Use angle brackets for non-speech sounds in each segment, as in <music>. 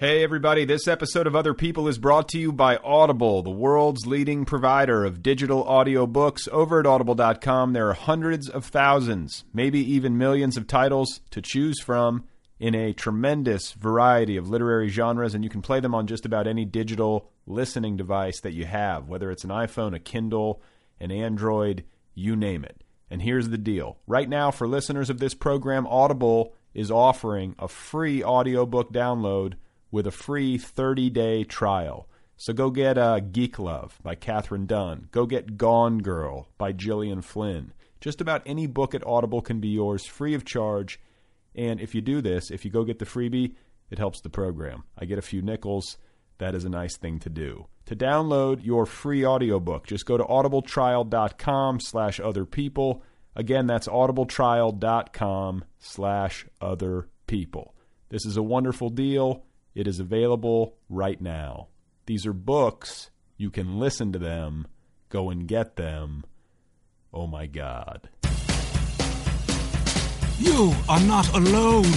Hey, everybody, this episode of Other People is brought to you by Audible, the world's leading provider of digital audiobooks. Over at audible.com, there are hundreds of thousands, maybe even millions of titles to choose from in a tremendous variety of literary genres, and you can play them on just about any digital listening device that you have, whether it's an iPhone, a Kindle, an Android, you name it. And here's the deal right now, for listeners of this program, Audible is offering a free audiobook download with a free 30 day trial. So go get uh, Geek Love by Katherine Dunn. Go get Gone Girl by Gillian Flynn. Just about any book at Audible can be yours free of charge. And if you do this, if you go get the freebie, it helps the program. I get a few nickels. That is a nice thing to do. To download your free audiobook, just go to audibletrial.com slash other people. Again, that's audibletrial.com slash other people. This is a wonderful deal. It is available right now. These are books. You can listen to them. Go and get them. Oh my God. You are not alone.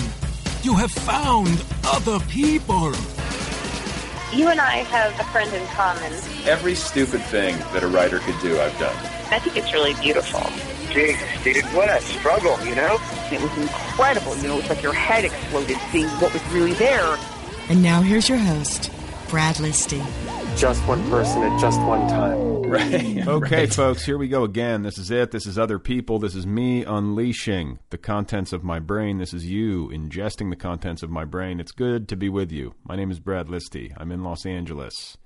You have found other people. You and I have a friend in common. Every stupid thing that a writer could do, I've done. I think it's really beautiful. Jesus, dude, what a struggle, you know? It was incredible. You know, it was like your head exploded seeing what was really there. And now here's your host, Brad Listi. Just one person at just one time. Right. okay, right. folks, here we go again. This is it. This is other people. This is me unleashing the contents of my brain. This is you ingesting the contents of my brain. It's good to be with you. My name is Brad Listi. I'm in Los Angeles,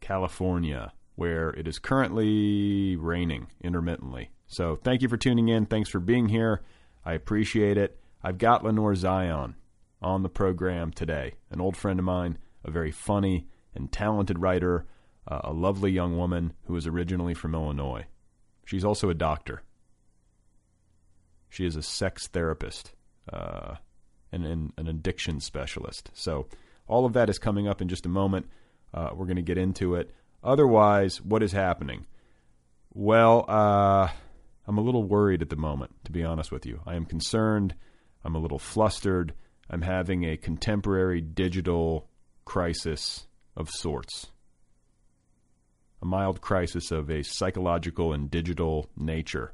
California, where it is currently raining intermittently. So thank you for tuning in. Thanks for being here. I appreciate it. I've got Lenore Zion on the program today, an old friend of mine, a very funny and talented writer uh, a lovely young woman who is originally from Illinois. She's also a doctor. She is a sex therapist uh, and, and, an addiction specialist. So, all of that is coming up in just a moment. Uh, we're going to get into it. Otherwise, what is happening? Well, uh, I'm a little worried at the moment, to be honest with you. I am concerned. I'm a little flustered. I'm having a contemporary digital crisis of sorts a mild crisis of a psychological and digital nature.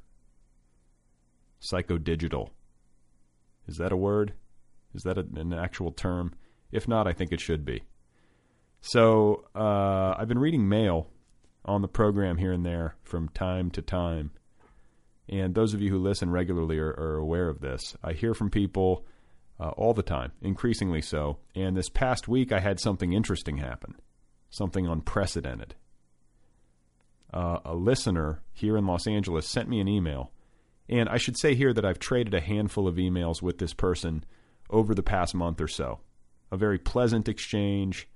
Psychodigital. Is that a word? Is that a, an actual term? If not, I think it should be. So uh, I've been reading mail on the program here and there from time to time. And those of you who listen regularly are, are aware of this. I hear from people uh, all the time, increasingly so. And this past week, I had something interesting happen, something unprecedented. Uh, a listener here in Los Angeles sent me an email. And I should say here that I've traded a handful of emails with this person over the past month or so. A very pleasant exchange,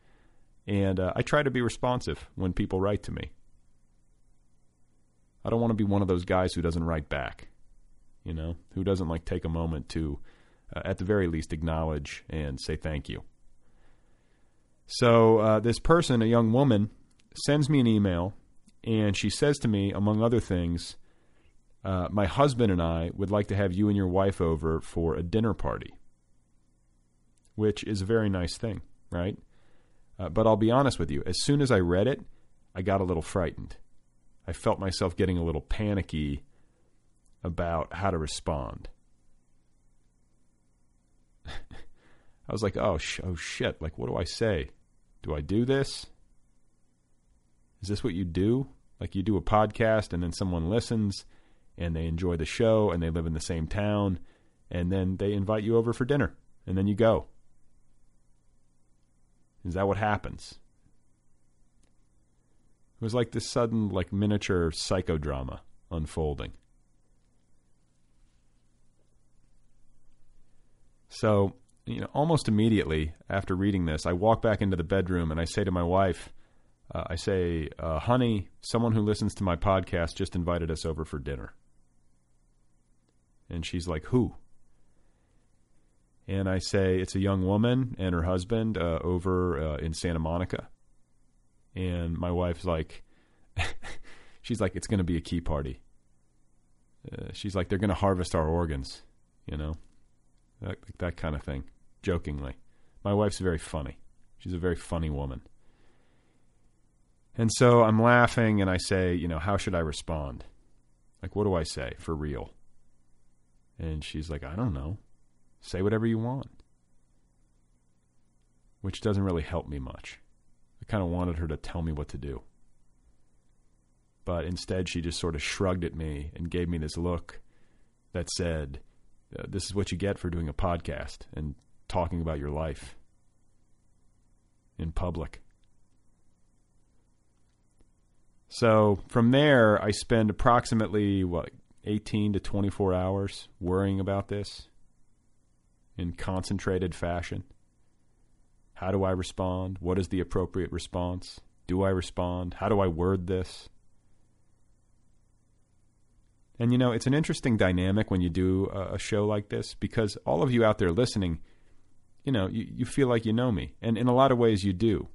and uh, I try to be responsive when people write to me. I don't want to be one of those guys who doesn't write back, you know, who doesn't like take a moment to, uh, at the very least, acknowledge and say thank you. So uh, this person, a young woman, sends me an email, and she says to me, among other things, uh, "My husband and I would like to have you and your wife over for a dinner party." Which is a very nice thing, right? Uh, but I'll be honest with you, as soon as I read it, I got a little frightened. I felt myself getting a little panicky about how to respond. <laughs> I was like, oh, sh- oh shit, like, what do I say? Do I do this? Is this what you do? Like, you do a podcast and then someone listens and they enjoy the show and they live in the same town and then they invite you over for dinner and then you go. Is that what happens? It was like this sudden, like miniature psychodrama unfolding. So, you know, almost immediately after reading this, I walk back into the bedroom and I say to my wife, uh, I say, uh, honey, someone who listens to my podcast just invited us over for dinner. And she's like, who? and I say it's a young woman and her husband uh, over uh, in Santa Monica, and my wife's like, <laughs> she's like, it's going to be a key party. Uh, she's like, they're going to harvest our organs, you know, that, that kind of thing, jokingly. My wife's very funny. She's a very funny woman. And so I'm laughing and I say, you know, how should I respond? Like, what do I say for real? And she's like, I don't know. Say whatever you want. Which doesn't really help me much. I kind of wanted her to tell me what to do. But instead, she just sort of shrugged at me and gave me this look that said, uh, This is what you get for doing a podcast and talking about your life in public. So from there, I spend approximately, what, 18 to 24 hours worrying about this in concentrated fashion? How do I respond? What is the appropriate response? Do I respond? How do I word this? And you know, it's an interesting dynamic when you do a, show like this because all of you out there listening, you know, you, you feel like you know me. And in a lot of ways, you do.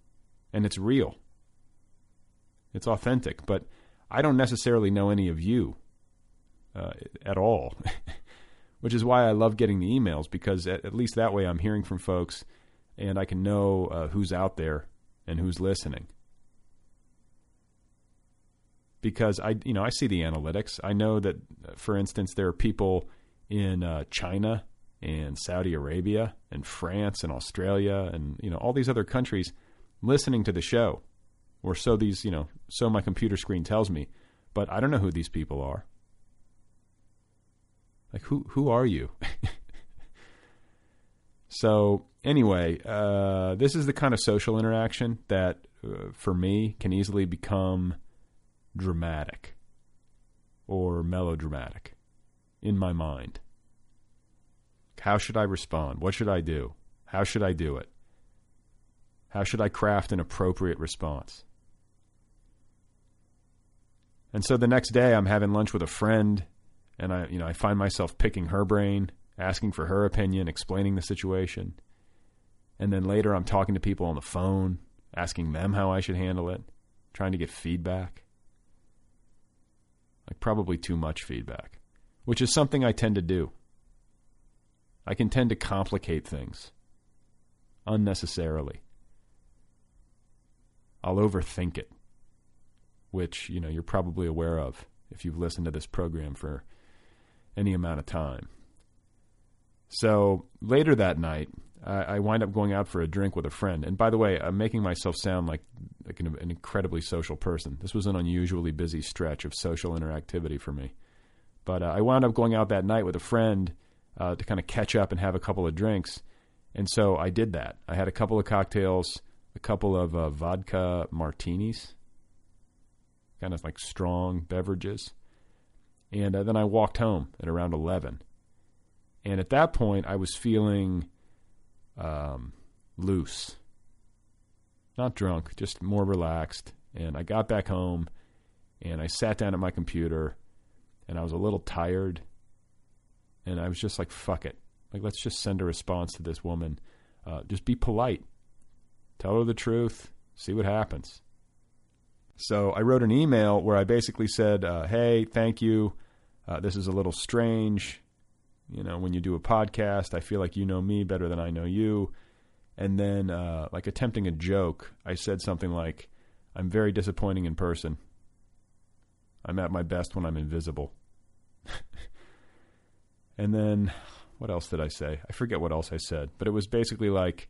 And it's real, it's authentic. But I don't necessarily know any of you uh, at all. <laughs> which is why I love getting the emails because at, at least that way I'm hearing from folks and I can know uh, who's out there and who's listening. Because I, you know, I see the analytics. I know that, for instance, there are people in uh, China and Saudi Arabia and France and Australia and you know all these other countries listening to the show, or so these, you know, so my computer screen tells me. But I don't know who these people are. Like who who are you? <laughs> so anyway, uh, this is the kind of social interaction that uh, for me can easily become dramatic or melodramatic in my mind. How should I respond? What should I do? How should I do it? How should I craft an appropriate response? And so the next day, I'm having lunch with a friend and I you know I find myself picking her brain, asking for her opinion, explaining the situation. And then later I'm talking to people on the phone, asking them how I should handle it, trying to get feedback. Like probably too much feedback, which is something I tend to do. I can tend to complicate things unnecessarily. I'll overthink it, which, you know, you're probably aware of if you've listened to this program for any amount of time. So later that night, I, I wind up going out for a drink with a friend. And by the way, I'm making myself sound like, like an, an incredibly social person. This was an unusually busy stretch of social interactivity for me. But uh, I wound up going out that night with a friend uh, to kind of catch up and have a couple of drinks. And so I did that. I had a couple of cocktails, a couple of uh, vodka martinis, kind of like strong beverages. And uh, then I walked home at around 11. And at that point, I was feeling um, loose. Not drunk, just more relaxed. And I got back home and I sat down at my computer and I was a little tired. And I was just like, fuck it. Like, let's just send a response to this woman. Uh, just be polite. Tell her the truth. See what happens. So I wrote an email where I basically said, uh, hey, thank you. Uh, this is a little strange. You know, when you do a podcast, I feel like you know me better than I know you. And then, uh, like attempting a joke, I said something like, I'm very disappointing in person. I'm at my best when I'm invisible. <laughs> and then, what else did I say? I forget what else I said, but it was basically like,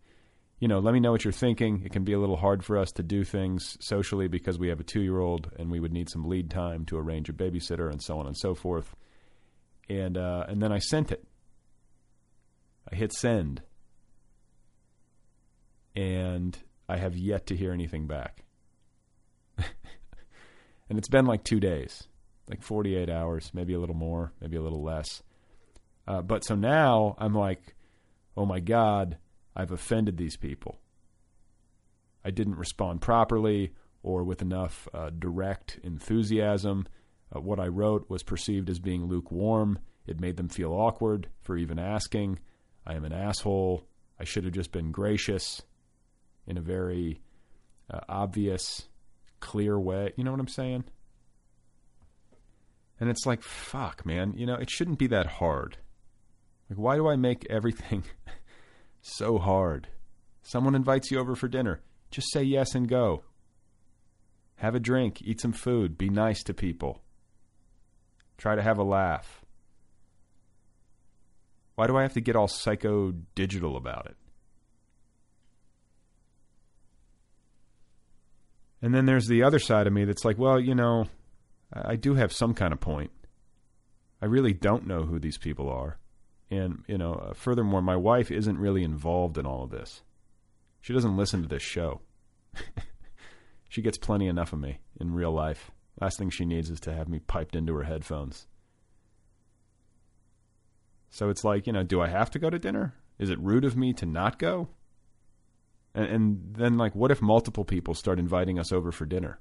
you know, let me know what you're thinking. It can be a little hard for us to do things socially because we have a two year old and we would need some lead time to arrange a babysitter and so on and so forth. And uh, and then I sent it. I hit send. And I have yet to hear anything back. <laughs> and it's been like two days, like 48 hours, maybe a little more, maybe a little less. Uh, but so now I'm like, oh my God, I've offended these people. I didn't respond properly or with enough uh, direct enthusiasm. Uh, what I wrote was perceived as being lukewarm. It made them feel awkward for even asking. I am an asshole. I should have just been gracious in a very uh, obvious, clear way. You know what I'm saying? And it's like, fuck, man. You know, it shouldn't be that hard. Like, why do I make everything <laughs> so hard? Someone invites you over for dinner. Just say yes and go. Have a drink, eat some food, be nice to people. Try to have a laugh. Why do I have to get all psycho digital about it? And then there's the other side of me that's like, well, you know, I do have some kind of point. I really don't know who these people are. And, you know, uh, furthermore, my wife isn't really involved in all of this. She doesn't listen to this show. <laughs> she gets plenty enough of me in real life. Last thing she needs is to have me piped into her headphones. So it's like, you know, do I have to go to dinner? Is it rude of me to not go? And, and then, like, what if multiple people start inviting us over for dinner?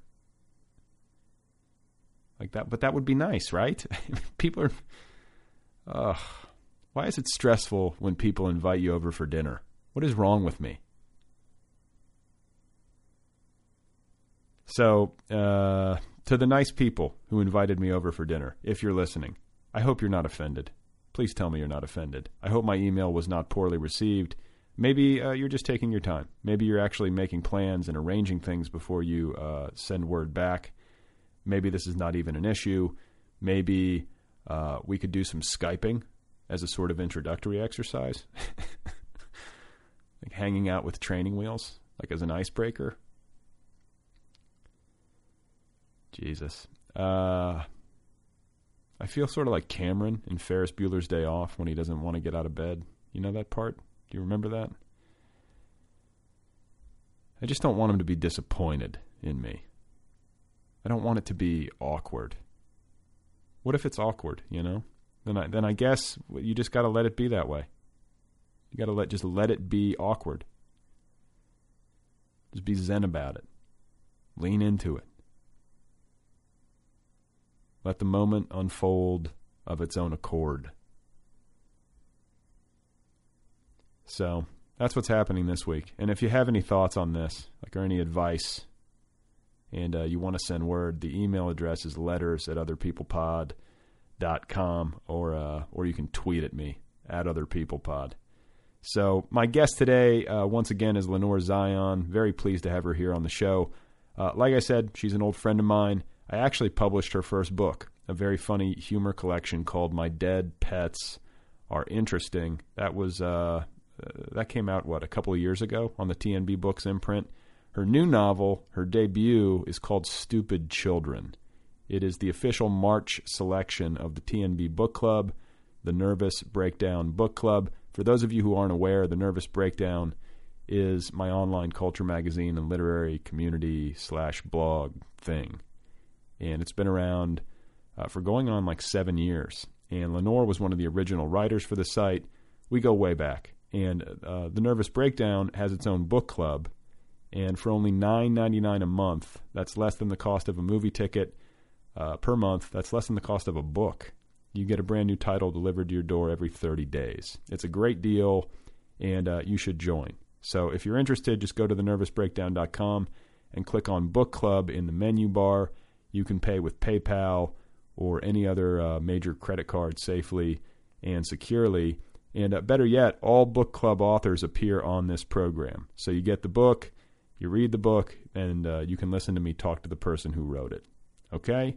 Like that, but that would be nice, right? <laughs> people are. Ugh. Why is it stressful when people invite you over for dinner? What is wrong with me? So, uh, to the nice people who invited me over for dinner, if you're listening, I hope you're not offended. Please tell me you're not offended. I hope my email was not poorly received. Maybe uh, you're just taking your time. Maybe you're actually making plans and arranging things before you uh, send word back. Maybe this is not even an issue. Maybe uh, we could do some Skyping as a sort of introductory exercise, <laughs> like hanging out with training wheels, like as an icebreaker. Jesus. Uh, I feel sort of like Cameron in Ferris Bueller's Day Off when he doesn't want to get out of bed. You know that part? Do you remember that? I just don't want him to be disappointed in me. I don't want it to be awkward. What if it's awkward, you know? then I, then I guess you just got to let it be that way. You got to let just let it be awkward. Just be zen about it. Lean into it. Let the moment unfold of its own accord. So that's what's happening this week. And if you have any thoughts on this, like or any advice, and uh, you want to send word, the email address is letters at otherpeoplepod.com or uh, or you can tweet at me at other people pod. So my guest today, uh, once again, is Lenore Zion. Very pleased to have her here on the show. Uh, like I said, she's an old friend of mine. I actually published her first book, a very funny humor collection called "My Dead Pets Are Interesting." That was uh, uh, that came out what a couple of years ago on the TNB Books imprint. Her new novel, her debut, is called "Stupid Children." It is the official March selection of the TNB Book Club. the Nervous Breakdown Book Club. For those of you who aren't aware, the Nervous Breakdown is my online culture magazine and literary community slash blog thing, and it's been around uh, for going on like seven years. And Lenore was one of the original writers for the site. We go way back, and uh, the Nervous Breakdown has its own book club, and for only nine ninety nine a month, that's less than the cost of a movie ticket uh, per month. That's less than the cost of a book. You get a brand new title delivered to your door every 30 days. It's a great deal, and uh, you should join. So if you're interested, just go to thenervousbreakdown.com and click on Book Club in the menu bar. You can pay with PayPal or any other uh, major credit card safely and securely. And uh, better yet, all book club authors appear on this program. So you get the book, you read the book, and uh, you can listen to me talk to the person who wrote it. Okay?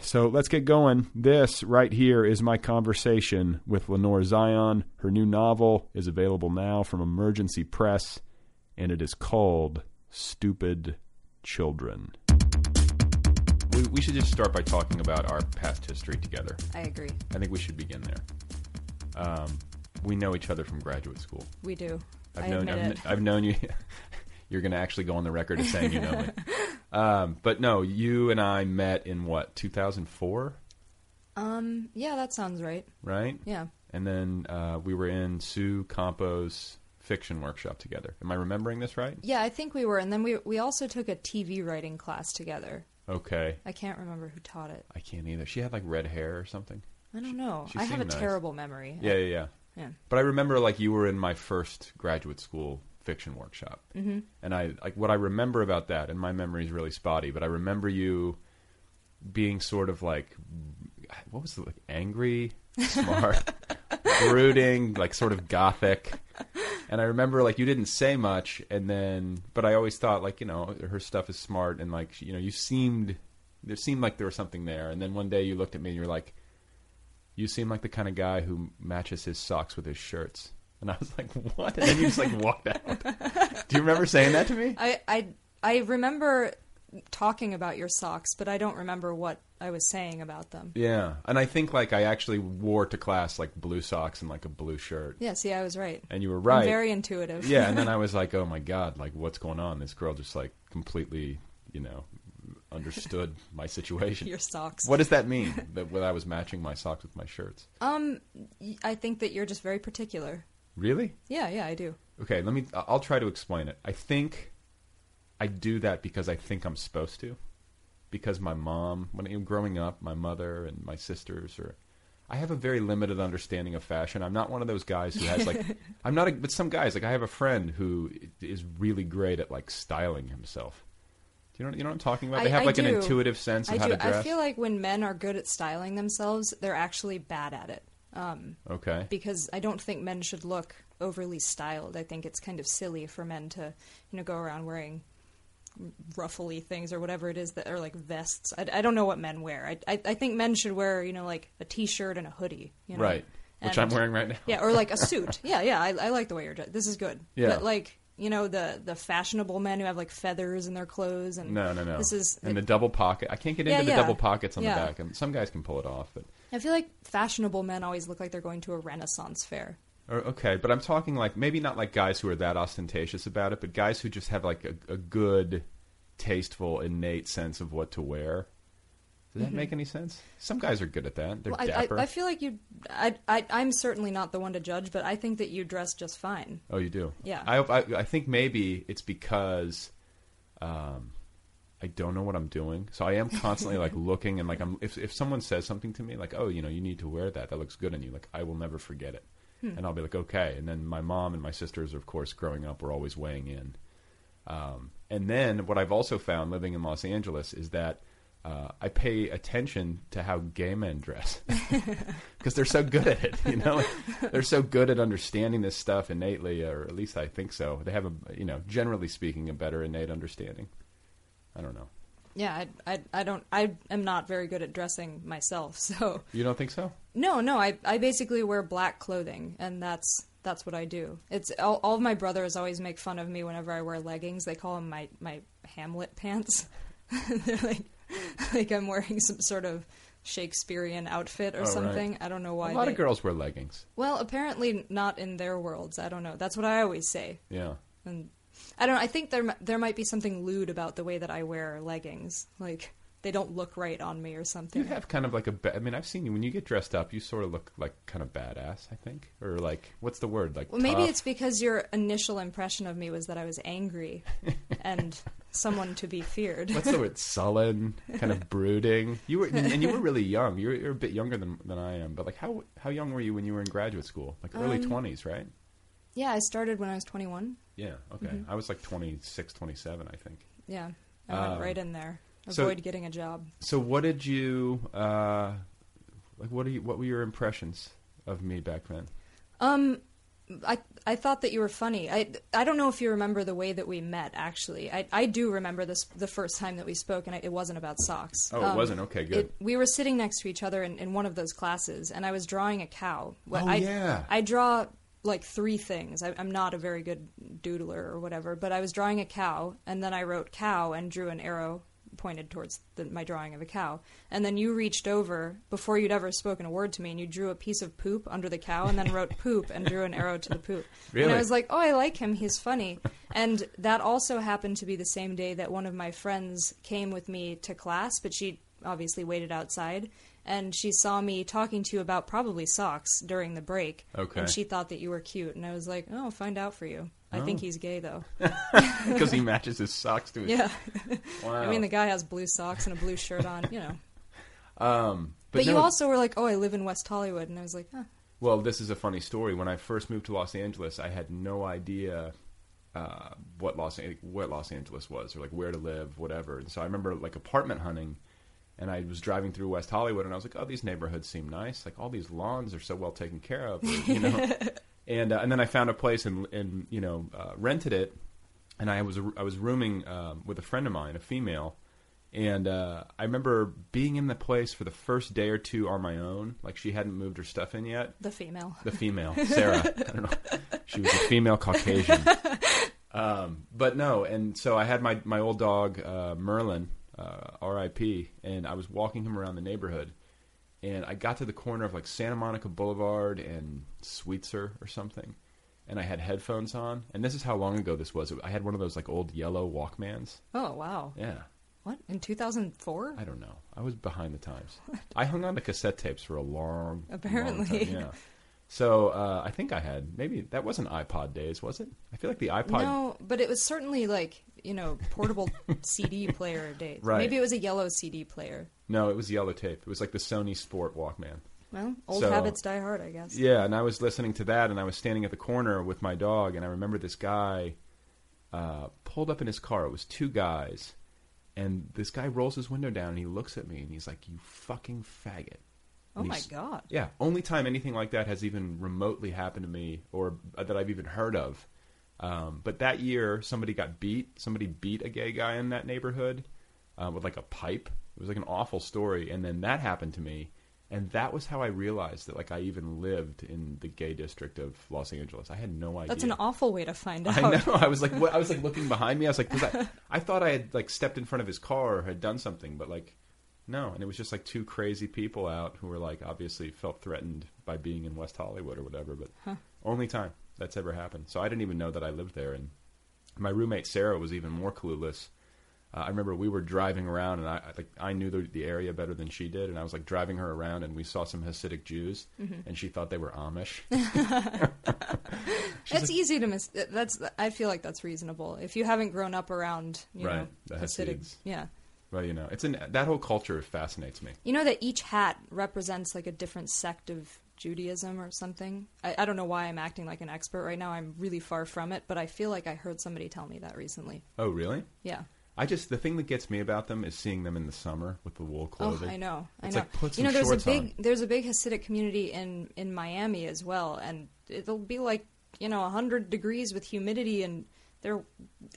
so let's get going. This right here is my conversation with Lenore Zion. Her new novel is available now from Emergency Press, and it is called Stupid Children. We, we should just start by talking about our past history together. I agree. I think we should begin there. Um, we know each other from graduate school. We do. I've I known admit I've, it. I've known you. <laughs> You're going to actually go on the record as saying you know me. <laughs> Um, but no, you and I met in what 2004, Um, yeah, that sounds right. right? Yeah. And then uh, we were in Sue Campo's fiction workshop together. Am I remembering this right? Yeah, I think we were, and then we we also took a TV writing class together. Okay. I can't remember who taught it. I can't either. She had like red hair or something. I don't know. she I have a nice. terrible memory. Yeah, yeah, yeah. Yeah. But I remember like you were in my first graduate school fiction workshop, Mhm. and I like what I remember about that, and my memory is really spotty, but I remember you being sort of like what was it like angry, <laughs> smart, brooding, like sort of gothic. And I remember like you didn't say much, and then but I always thought like you know her stuff is smart, and like you know you seemed there seemed like there was something there, and then one day you looked at me and you're like, you seem like the kind of guy who matches his socks with his shirts. And I was like, what? And then you just like walked out. Do you remember saying that to me? I I I remember talking about your socks, but I don't remember what I was saying about them. Yeah. And I think like I actually wore to class like blue socks and like a blue shirt. Yeah, see, I was right. And you were right. I'm very intuitive. Yeah, and then <laughs> I was like, oh my god, like what's going on? This girl just like completely, you know, understood my situation. Your socks. What does that mean? That when I was matching my socks with my shirts. Um, I think that you're just very particular. Really? Yeah, yeah, I do. Okay, let me. I'll try to explain it. I think I do that because I think I'm supposed to. Because my mom, when I'm growing up, my mother and my sisters are. I have a very limited understanding of fashion. I'm not one of those guys who has like. <laughs> I'm not. A, but some guys like I have a friend who is really great at like styling himself. Do you know? You know what I'm talking about? I, They have I like an intuitive sense of I how do. to dress. I feel like when men are good at styling themselves, they're actually bad at it. Um, Okay. Because I don't think men should look overly styled. I think it's kind of silly for men to, you know, go around wearing ruffly things or whatever it is that are like vests. I, I don't know what men wear. I, I I think men should wear, you know, like a t-shirt and a hoodie. You know? Right. Which I'm wearing right now. Yeah, or like a <laughs> suit. yeah, yeah. I, I like the way you're dressed. This is good. Yeah. But like. You know the the fashionable men who have like feathers in their clothes and No, no, no. This is and the double pocket. I can't get Yeah, into the yeah. double pockets on Yeah. the back. And some guys can pull it off, but I feel like fashionable men always look like they're going to a Renaissance fair. Or, okay, but I'm talking like maybe not like guys who are that ostentatious about it, but guys who just have like a, a good, tasteful, innate sense of what to wear. Does that Mhm. make any sense? Some guys are good at that. They're Well, I, dapper. I, I feel like you. I, I, I'm certainly not the one to judge, but I think that you dress just fine. Oh, you do. Yeah. I, I I think maybe it's because, um, I don't know what I'm doing, so I am constantly like <laughs> looking and like I'm. If if someone says something to me like, oh, you know, you need to wear that. That looks good on you. Like I will never forget it, Hmm. and I'll be like, okay. And then my mom and my sisters, of course, growing up, were always weighing in. Um, and then what I've also found living in Los Angeles is that. Uh, I pay attention to how gay men dress <laughs> <laughs> because they're so good at it. You know, they're so good at understanding this stuff innately, or at least I think so. They have a, you know, generally speaking, a better innate understanding. I don't know. Yeah, I, I, I don't. I am not very good at dressing myself, <laughs> so You don't think so? no, no. I, I basically wear black clothing, and that's that's what I do. It's all, all of my brothers always make fun of me whenever I wear leggings. They call them my my Hamlet pants. <laughs> They're like <laughs> like I'm wearing some sort of Shakespearean outfit or Oh, right. something. I don't know why. A lot they- of girls wear leggings. Well, apparently not in their worlds. I don't know. That's what I always say. Yeah. And I don't know. I think there there might be something lewd about the way that I wear leggings. Like they don't look right on me or something. You have kind of like a. Ba- I mean, I've seen you when you get dressed up. You sort of look like kind of badass. I think, or like, what's the word? Like, well, maybe tough? it's because your initial impression of me was that I was angry <laughs> and someone to be feared. What's the word? Sullen, kind of <laughs> brooding. You were, and you were really young. You're, you're a bit younger than than I am. But like, how how young were you when you were in graduate school? Like early Um, twenties, right? Yeah, I started when I was 21. Yeah. Okay. Mhm. I was like 26, 27, I think. Yeah, I went Um, right in there. so- Avoid getting a job. So, what did you uh, like? What are you? What were your impressions of me back then? Um, I I thought that you were funny. I I don't know if you remember the way that we met. Actually, I I do remember this the first time that we spoke, and I, it wasn't about socks. Oh, it Um, wasn't? Okay, good. it- we were sitting next to each other in, in one of those classes, and I was drawing a cow. Oh, I, yeah. I draw like three things. I, I'm not a very good doodler or whatever, but I was drawing a cow, and then I wrote cow and drew an arrow pointed towards the, my drawing of a cow. And then you reached over before you'd ever spoken a word to me, and you drew a piece of poop under the cow, and then wrote <laughs> poop and drew an arrow to the poop. And Really? I was like, oh, I like him. He's funny. And that also happened to be the same day that one of my friends came with me to class, but she obviously waited outside. And she saw me talking to you about probably socks during the break. Okay. And she thought that you were cute. And I was like, oh, I'll find out for you. I Oh. think he's gay, though. <laughs> Because he matches his socks to his. Yeah. Wow. <laughs> I mean, the guy has blue socks and a blue shirt on, you know. <laughs> Um, But, but you also were like, oh, I live in West Hollywood. And I was like, huh. Well, this is a funny story. When I first moved to Los Angeles, I had no idea uh, what Los what Los Angeles was, or like where to live, whatever. And so I remember like apartment hunting, and I was driving through West Hollywood, and I was like, "Oh, these neighborhoods seem nice. Like all these lawns are so well taken care of." or, you know. <laughs> and uh, and then I found a place and and you know uh, rented it, and I was I was rooming um, with a friend of mine, a female. And uh, I remember being in the place for the first day or two on my own. Like she hadn't moved her stuff in yet. The female. The female, <laughs> Sarah. I don't know. She was a female Caucasian. <laughs> Um, but no, and so I had my my old dog uh, Merlin, uh, R.I.P. And I was walking him around the neighborhood, and I got to the corner of like Santa Monica Boulevard and Sweetzer or something, and I had headphones on. And this is how long ago this was. I had one of those like old yellow Walkmans. Oh, wow. Yeah. What? In 2004? I don't know. I was behind the times. <laughs> I hung on to cassette tapes for a long, Apparently. long yeah. So uh, I think I had maybe that wasn't iPod days, was it? I feel like the iPod. No, but it was certainly like, you know, portable <laughs> CD player days. Right. Maybe it was a yellow CD player. No, it was yellow tape. It was like the Sony Sport Walkman. Well, old So- habits die hard, I guess. Yeah, and I was listening to that, and I was standing at the corner with my dog, and I remember this guy uh, pulled up in his car. It was two guys, and this guy rolls his window down, and he looks at me, and he's like, "You fucking faggot." Oh my God. Yeah, only time anything like that has even remotely happened to me, or that I've even heard of. Um, but that year, somebody got beat. Somebody beat a gay guy in that neighborhood uh, with like a pipe. It was like an awful story, and then that happened to me, and that was how I realized that like I even lived in the gay district of Los Angeles. I had no idea. That's an awful way to find out. I know. I was like, what, I was like looking <laughs> behind me. I was like, I, I thought I had like stepped in front of his car or had done something, but like, no. And it was just like two crazy people out who were like obviously felt threatened by being in West Hollywood or whatever. But Huh. only time that's ever happened. So I didn't even know that I lived there. And my roommate Sarah was even more clueless. Uh, I remember we were driving around, and I like I knew the, the area better than she did, and I was like driving her around, and we saw some Hasidic Jews, Mhm. and she thought they were Amish. <laughs> <laughs> That's easy to miss. That's I feel like that's reasonable if you haven't grown up around you right, know the Hasidic. Hasids. Yeah, Well, you know, it's an that whole culture fascinates me. you know that each hat represents like a different sect of Judaism or something. I, I don't know why I'm acting like an expert right now. I'm really far from it, but I feel like I heard somebody tell me that recently. Oh, really? Yeah. I just the thing that gets me about them is seeing them in the summer with the wool oh, clothing. Oh, I know. I It's know. like put some you know, there's a big on. there's a big Hasidic community in in Miami as well, and it'll be like you know hundred degrees with humidity, and they're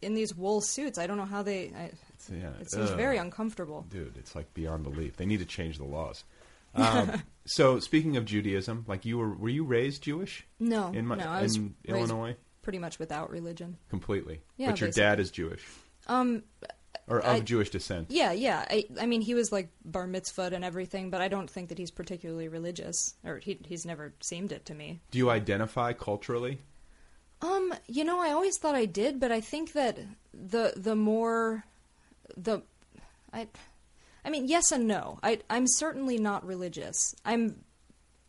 in these wool suits. I don't know how they. I, yeah, it seems ugh. very uncomfortable. Dude, it's like beyond belief. They need to change the laws. Um, <laughs> so, speaking of Judaism, like you were, were you raised Jewish? No, in, Mi- no, I was in raised Illinois, pretty much without religion. completely. Yeah, but your basically. dad is Jewish Um, or of I- Jewish descent. yeah, yeah. I, I mean, he was like bar mitzvahed and everything, but I don't think that he's particularly religious, or he, he's never seemed it to me. Do you identify culturally? Um, you know, I always thought I did, but I think that the the more the I I mean, yes and no. I I'm certainly not religious. I'm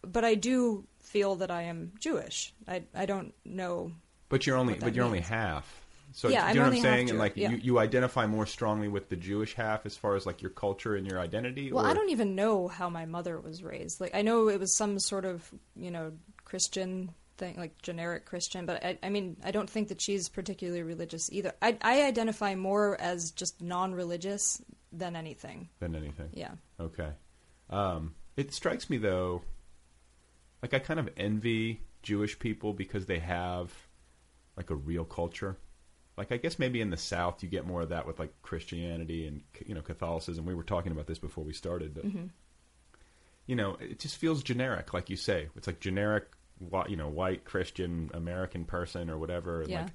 but I do feel that I am Jewish. I I don't know But you're only, but you're only half. So Yeah, do I'm know what I'm saying? And like yeah. you, you identify more strongly with the Jewish half as far as like your culture and your identity. Well, or? I don't even know how my mother was raised. Like I know it was some sort of, you know, Christian thing, like generic Christian, but I, I mean, I don't think that she's particularly religious either. I, I identify more as just non-religious than anything. than anything. Yeah. Okay. Um, it strikes me though, like I kind of envy Jewish people because they have like a real culture. Like I guess maybe in the South you get more of that with like Christianity and you know Catholicism. We were talking about this before we started, but Mhm. you know it just feels generic, like you say. It's like generic, you know, white Christian American person or whatever. Yeah. Like,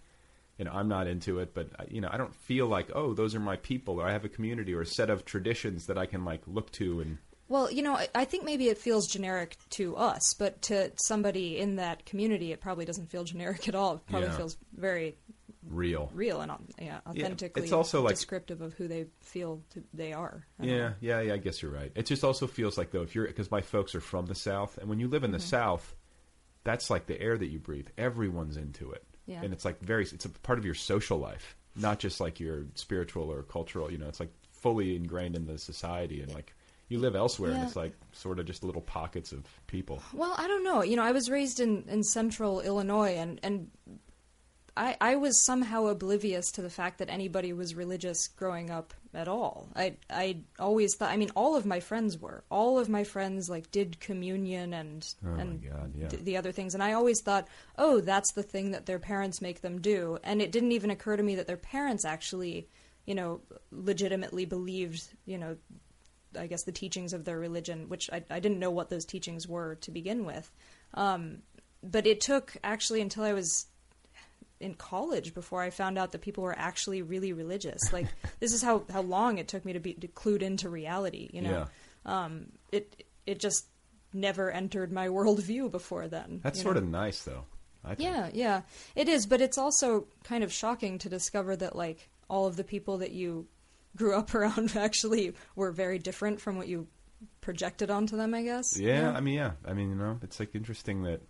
you know, I'm not into it, but you know, I don't feel like oh, those are my people, or I have a community or a set of traditions that I can like look to and Well, you know, I, I think maybe it feels generic to us, but to somebody in that community, it probably doesn't feel generic at all. It probably Yeah. feels very real. real and yeah, authentically it's also like- descriptive of who they feel to, they are. Yeah, know. yeah, yeah. I guess you're right. It just also feels like though, if you're because my folks are from the South, and when you live in the Mhm. South, that's like the air that you breathe. Everyone's into it, Yeah. and it's like very. It's a part of your social life, not just like your spiritual or cultural. You know, it's like fully ingrained in the society, and like you live elsewhere, and it's like sort of just little pockets of people. Well, I don't know. You know, I was raised in, in central Illinois, and, and I, I was somehow oblivious to the fact that anybody was religious growing up at all. I, I always thought, I mean, all of my friends were. All of my friends, like, did communion and, Oh and God, yeah. th- the other things. And I always thought, oh, that's the thing that their parents make them do. And it didn't even occur to me that their parents actually, you know, legitimately believed, you know, I guess the teachings of their religion, which I, I didn't know what those teachings were to begin with. Um, but it took actually until I was in college before I found out that people were actually really religious. Like <laughs> this is how, how long it took me to be to clued into reality. You know, um, it it just never entered my <laughs> worldview before then. That's sort know? of nice, though. I think. Yeah, yeah, it is. But it's also kind of shocking to discover that like all of the people that you grew <laughs> up around actually were very different from what you projected onto them. I guess. Yeah, I mean, yeah, I mean, you know, it's like interesting that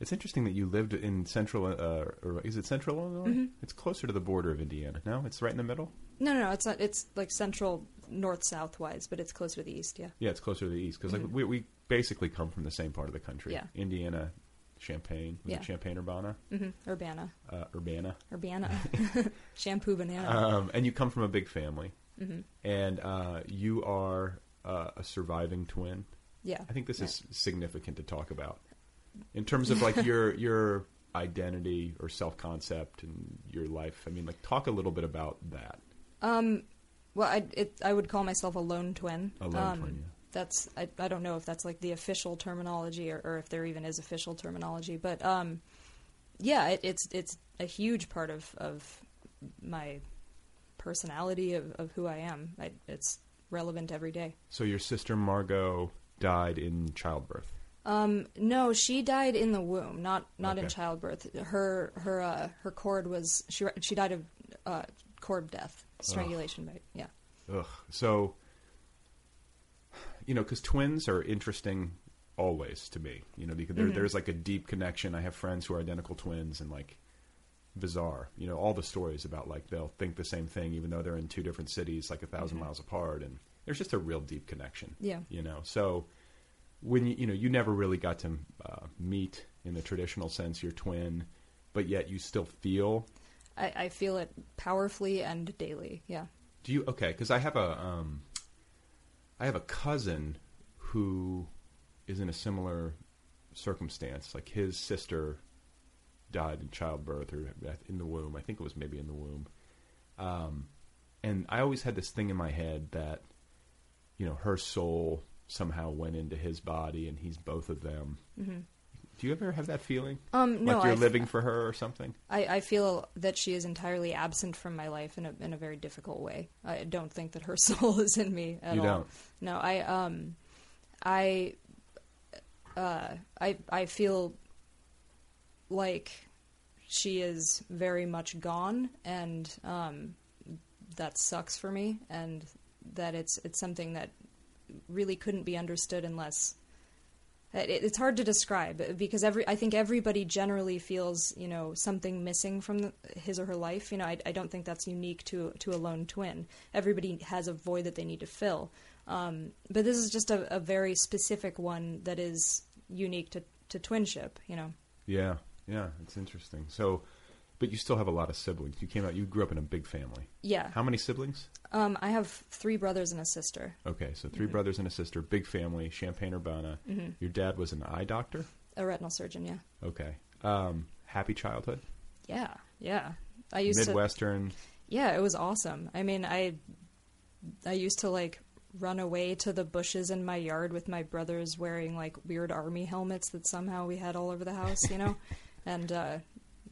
it's interesting that you lived in central. Uh, or is it central Illinois? Mhm. It's closer to the border of Indiana. No, it's right in the middle. No, no, no. It's not. It's like central north south wise, but it's closer to the east. Yeah. Yeah, it's closer to the east because Mhm. like we we basically come from the same part of the country. Yeah. Indiana, Champaign, was Yeah. it Champaign Urbana, hmm Urbana. uh, Urbana, Urbana. <laughs> <laughs> Shampoo banana. um, and you come from a big family, Mhm. and uh, you are uh, a surviving twin. Yeah. I think this is significant to talk about in terms of like your your identity or self concept and your life. I mean, like talk a little bit about that. Um, well, I it, I would call myself a lone twin. A lone um, twin, yeah. That's I, I don't know if that's like the official terminology or, or if there even is official terminology, but um, yeah, it, it's it's a huge part of of my personality of, of who I am. I, it's relevant every day. So your sister Margot died in childbirth. Um, no, she died in the womb, not not in childbirth. Her her uh, her cord was she she died of uh, cord death, strangulation by yeah. Ugh. So, you know, because twins are interesting always to me. You know, because there, Mhm. there's like a deep connection. I have friends who are identical twins, and like bizarre. You know, all the stories about like they'll think the same thing even though they're in two different cities, like a 1000 Mhm. miles apart, and there's just a real deep connection. Yeah. You know, so when you you know you never really got to uh, meet in the traditional sense your twin, but yet you still feel I, I feel it powerfully and daily. Yeah. Do you okay? Because I have a um, I have a cousin who is in a similar circumstance. Like his sister died in childbirth or in the womb. I think it was maybe in the womb. Um, and I always had this thing in my head that you know her soul somehow went into his body, and he's both of them. Mhm. Do you ever have that feeling? Um, no, like you're I've- living for her or something. I, I feel that she is entirely absent from my life in a in a very difficult way. I don't think that her <laughs> soul is in me at You all. don't? No, I um, I, uh, I I feel like she is very much gone, and um, that sucks for me, and that it's it's something that really couldn't be understood unless it, it's hard to describe because every I think everybody generally feels you know something missing from his or her life. You know, I, I don't think that's unique to to a lone twin. Everybody has a void that they need to fill. Um, but this is just a, a very specific one that is unique to to twinship. You know. Yeah, yeah, it's interesting. So, but you still have a lot of siblings. You came out. You grew up in a big family. Yeah. How many siblings? Um, I have three brothers and a sister. Okay, so 3 Mhm. brothers and a sister, big family, Champaign Urbana. Mhm. Your dad was an eye doctor. A retinal surgeon. Yeah. Okay. Um, happy childhood. Yeah. Yeah. I used to. Midwestern. Yeah, it was awesome. I mean, I I used to like run away to the bushes in my yard with my brothers wearing like weird army helmets that somehow we had all over the house, you know? <laughs> and uh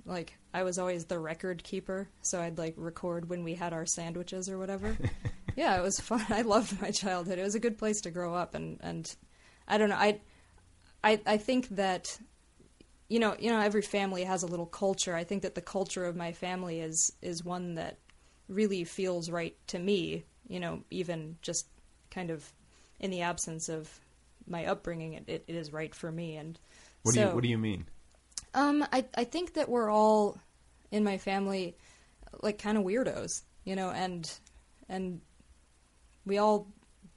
like I was always the record keeper, so I'd like record when we had our sandwiches or whatever. <laughs> yeah, it was fun. <laughs> I loved my childhood. It was a good place to grow up and and I don't know. I I I think that you know, you know, every family has a little culture. I think that the culture of my family is is one that really feels right to me. You know, even just kind of in the absence of my upbringing, it, it, it is right for me. And What do you What do you mean? Um, I I think that we're all in my family like kind of weirdos, you know, and and we all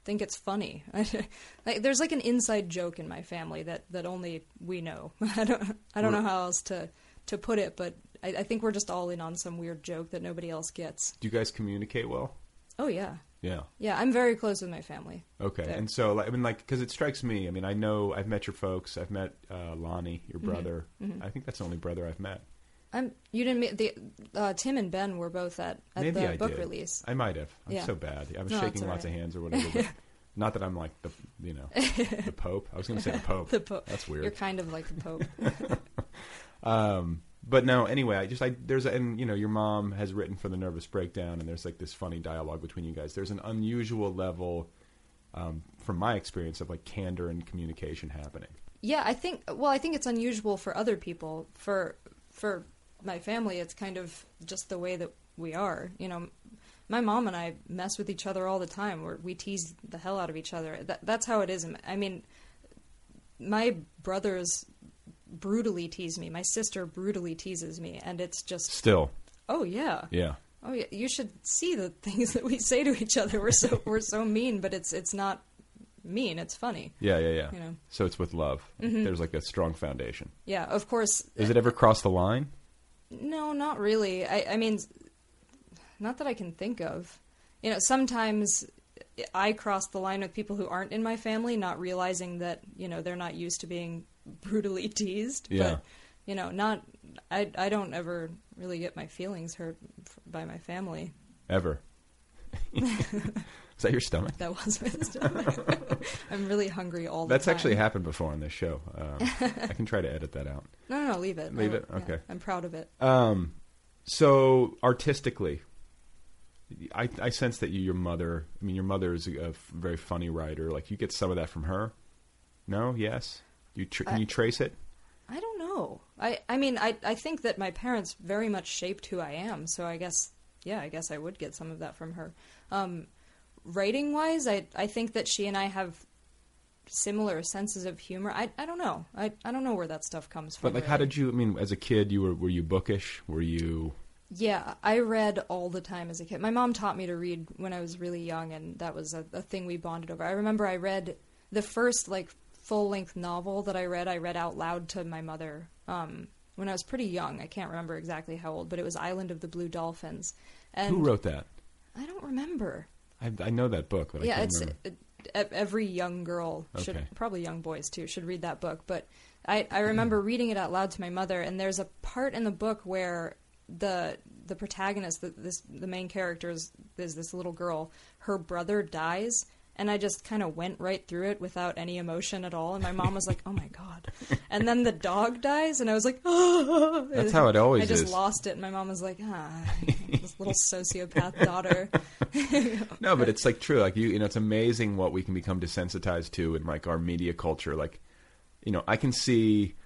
think it's funny. <laughs> like, there's like an inside joke in my family that, that only we know. <laughs> I don't I don't know how else to to put it, but I, I think we're just all in on some weird joke that nobody else gets. Do you guys communicate well? Oh yeah, Yeah. yeah. I'm very close with my family. Okay, There. and so like, I mean, like, because it strikes me. I mean, I know I've met your folks. I've met uh, Lonnie, your Mhm, brother. mhm. I think that's the only brother I've met. I'm you didn't the uh, Tim and Ben were both at at Maybe the I book did. release. I might have. I'm Yeah. so bad. I was No, shaking all lots of right. hands or whatever. But <laughs> not that I'm like the you know <laughs> the Pope. I was going to say the Pope. The Pope. That's weird. You're kind of like the Pope. <laughs> um, but no. Anyway, I just I there's a, and you know your mom has written for the Nervous Breakdown, and there's like this funny dialogue between you guys. There's an unusual level, um, from my experience, of like candor and communication happening. Yeah, I think. Well, I think it's unusual for other people. For for my family, it's kind of just the way that we are. You know, my mom and I mess with each other all the time. Where we tease the hell out of each other. That, that's how it is. I mean, my brothers brutally tease me. My sister brutally teases me, and it's just Still. Oh yeah. Yeah. Oh yeah. You should see the <laughs> things that we say to each other. We're so <laughs> we're so mean, but it's it's not mean. It's funny. Yeah, yeah, yeah. You know. So it's with love. Mhm. There's like a strong foundation. Yeah. Of course. Does it ever cross the line? No, not really. I, I mean, not that I can think of. You know, sometimes I cross the line with people who aren't in my family, not realizing that you know they're not used to being <laughs> brutally teased. Yeah. But you know, not I. I don't ever really get my feelings hurt by my family. Ever? <laughs> <laughs> Is that your stomach? That was my stomach. <laughs> I'm really hungry all the time. That's time. actually happened before on this show. Um, I can try to edit that out. <laughs> No, no, no, leave it. Leave I- it. yeah, Okay. I'm proud of it. Um, so artistically, I, I sense that you, your mother. I mean, your mother is a, a very funny writer. Like you get some of that from her. No. Yes. You tr- can I- you trace it? I don't know. I, I mean, I, I think that my parents very much shaped who I am. So I guess yeah, I guess I would get some of that from her. Um, writing wise, I I think that she and I have similar senses of humor. I I don't know. I I don't know where that stuff comes from. But like, how did you? I mean, as a kid, you were were you bookish? Were you? Yeah, I read all the time as a kid. My mom taught me to read when I was really young, and that was a, a thing we bonded over. I remember I read the first like full length novel that I read. I read out loud to my mother um, when I was pretty young. I can't remember exactly how old, but it was Island of the Blue Dolphins. And Who wrote that? I don't remember. I, I know that book, but I yeah, it's it, every young girl should Okay. probably young boys too should read that book. But I I remember mm-hmm. reading it out loud to my mother, and there's a part in the book where the the protagonist, the, this the main character is, is this little girl. Her brother dies. And I just kind of went right through it without any emotion at all. And my mom was like, "Oh my god!" And then the dog dies, and I was like, "Oh!" <gasps> That's how it always is I just is. lost it. And my mom was like, "Ah, this little <laughs> sociopath daughter." <laughs> no, but it's like true. Like you, you know, it's amazing what we can become desensitized to in like our media culture. Like, you know, I can see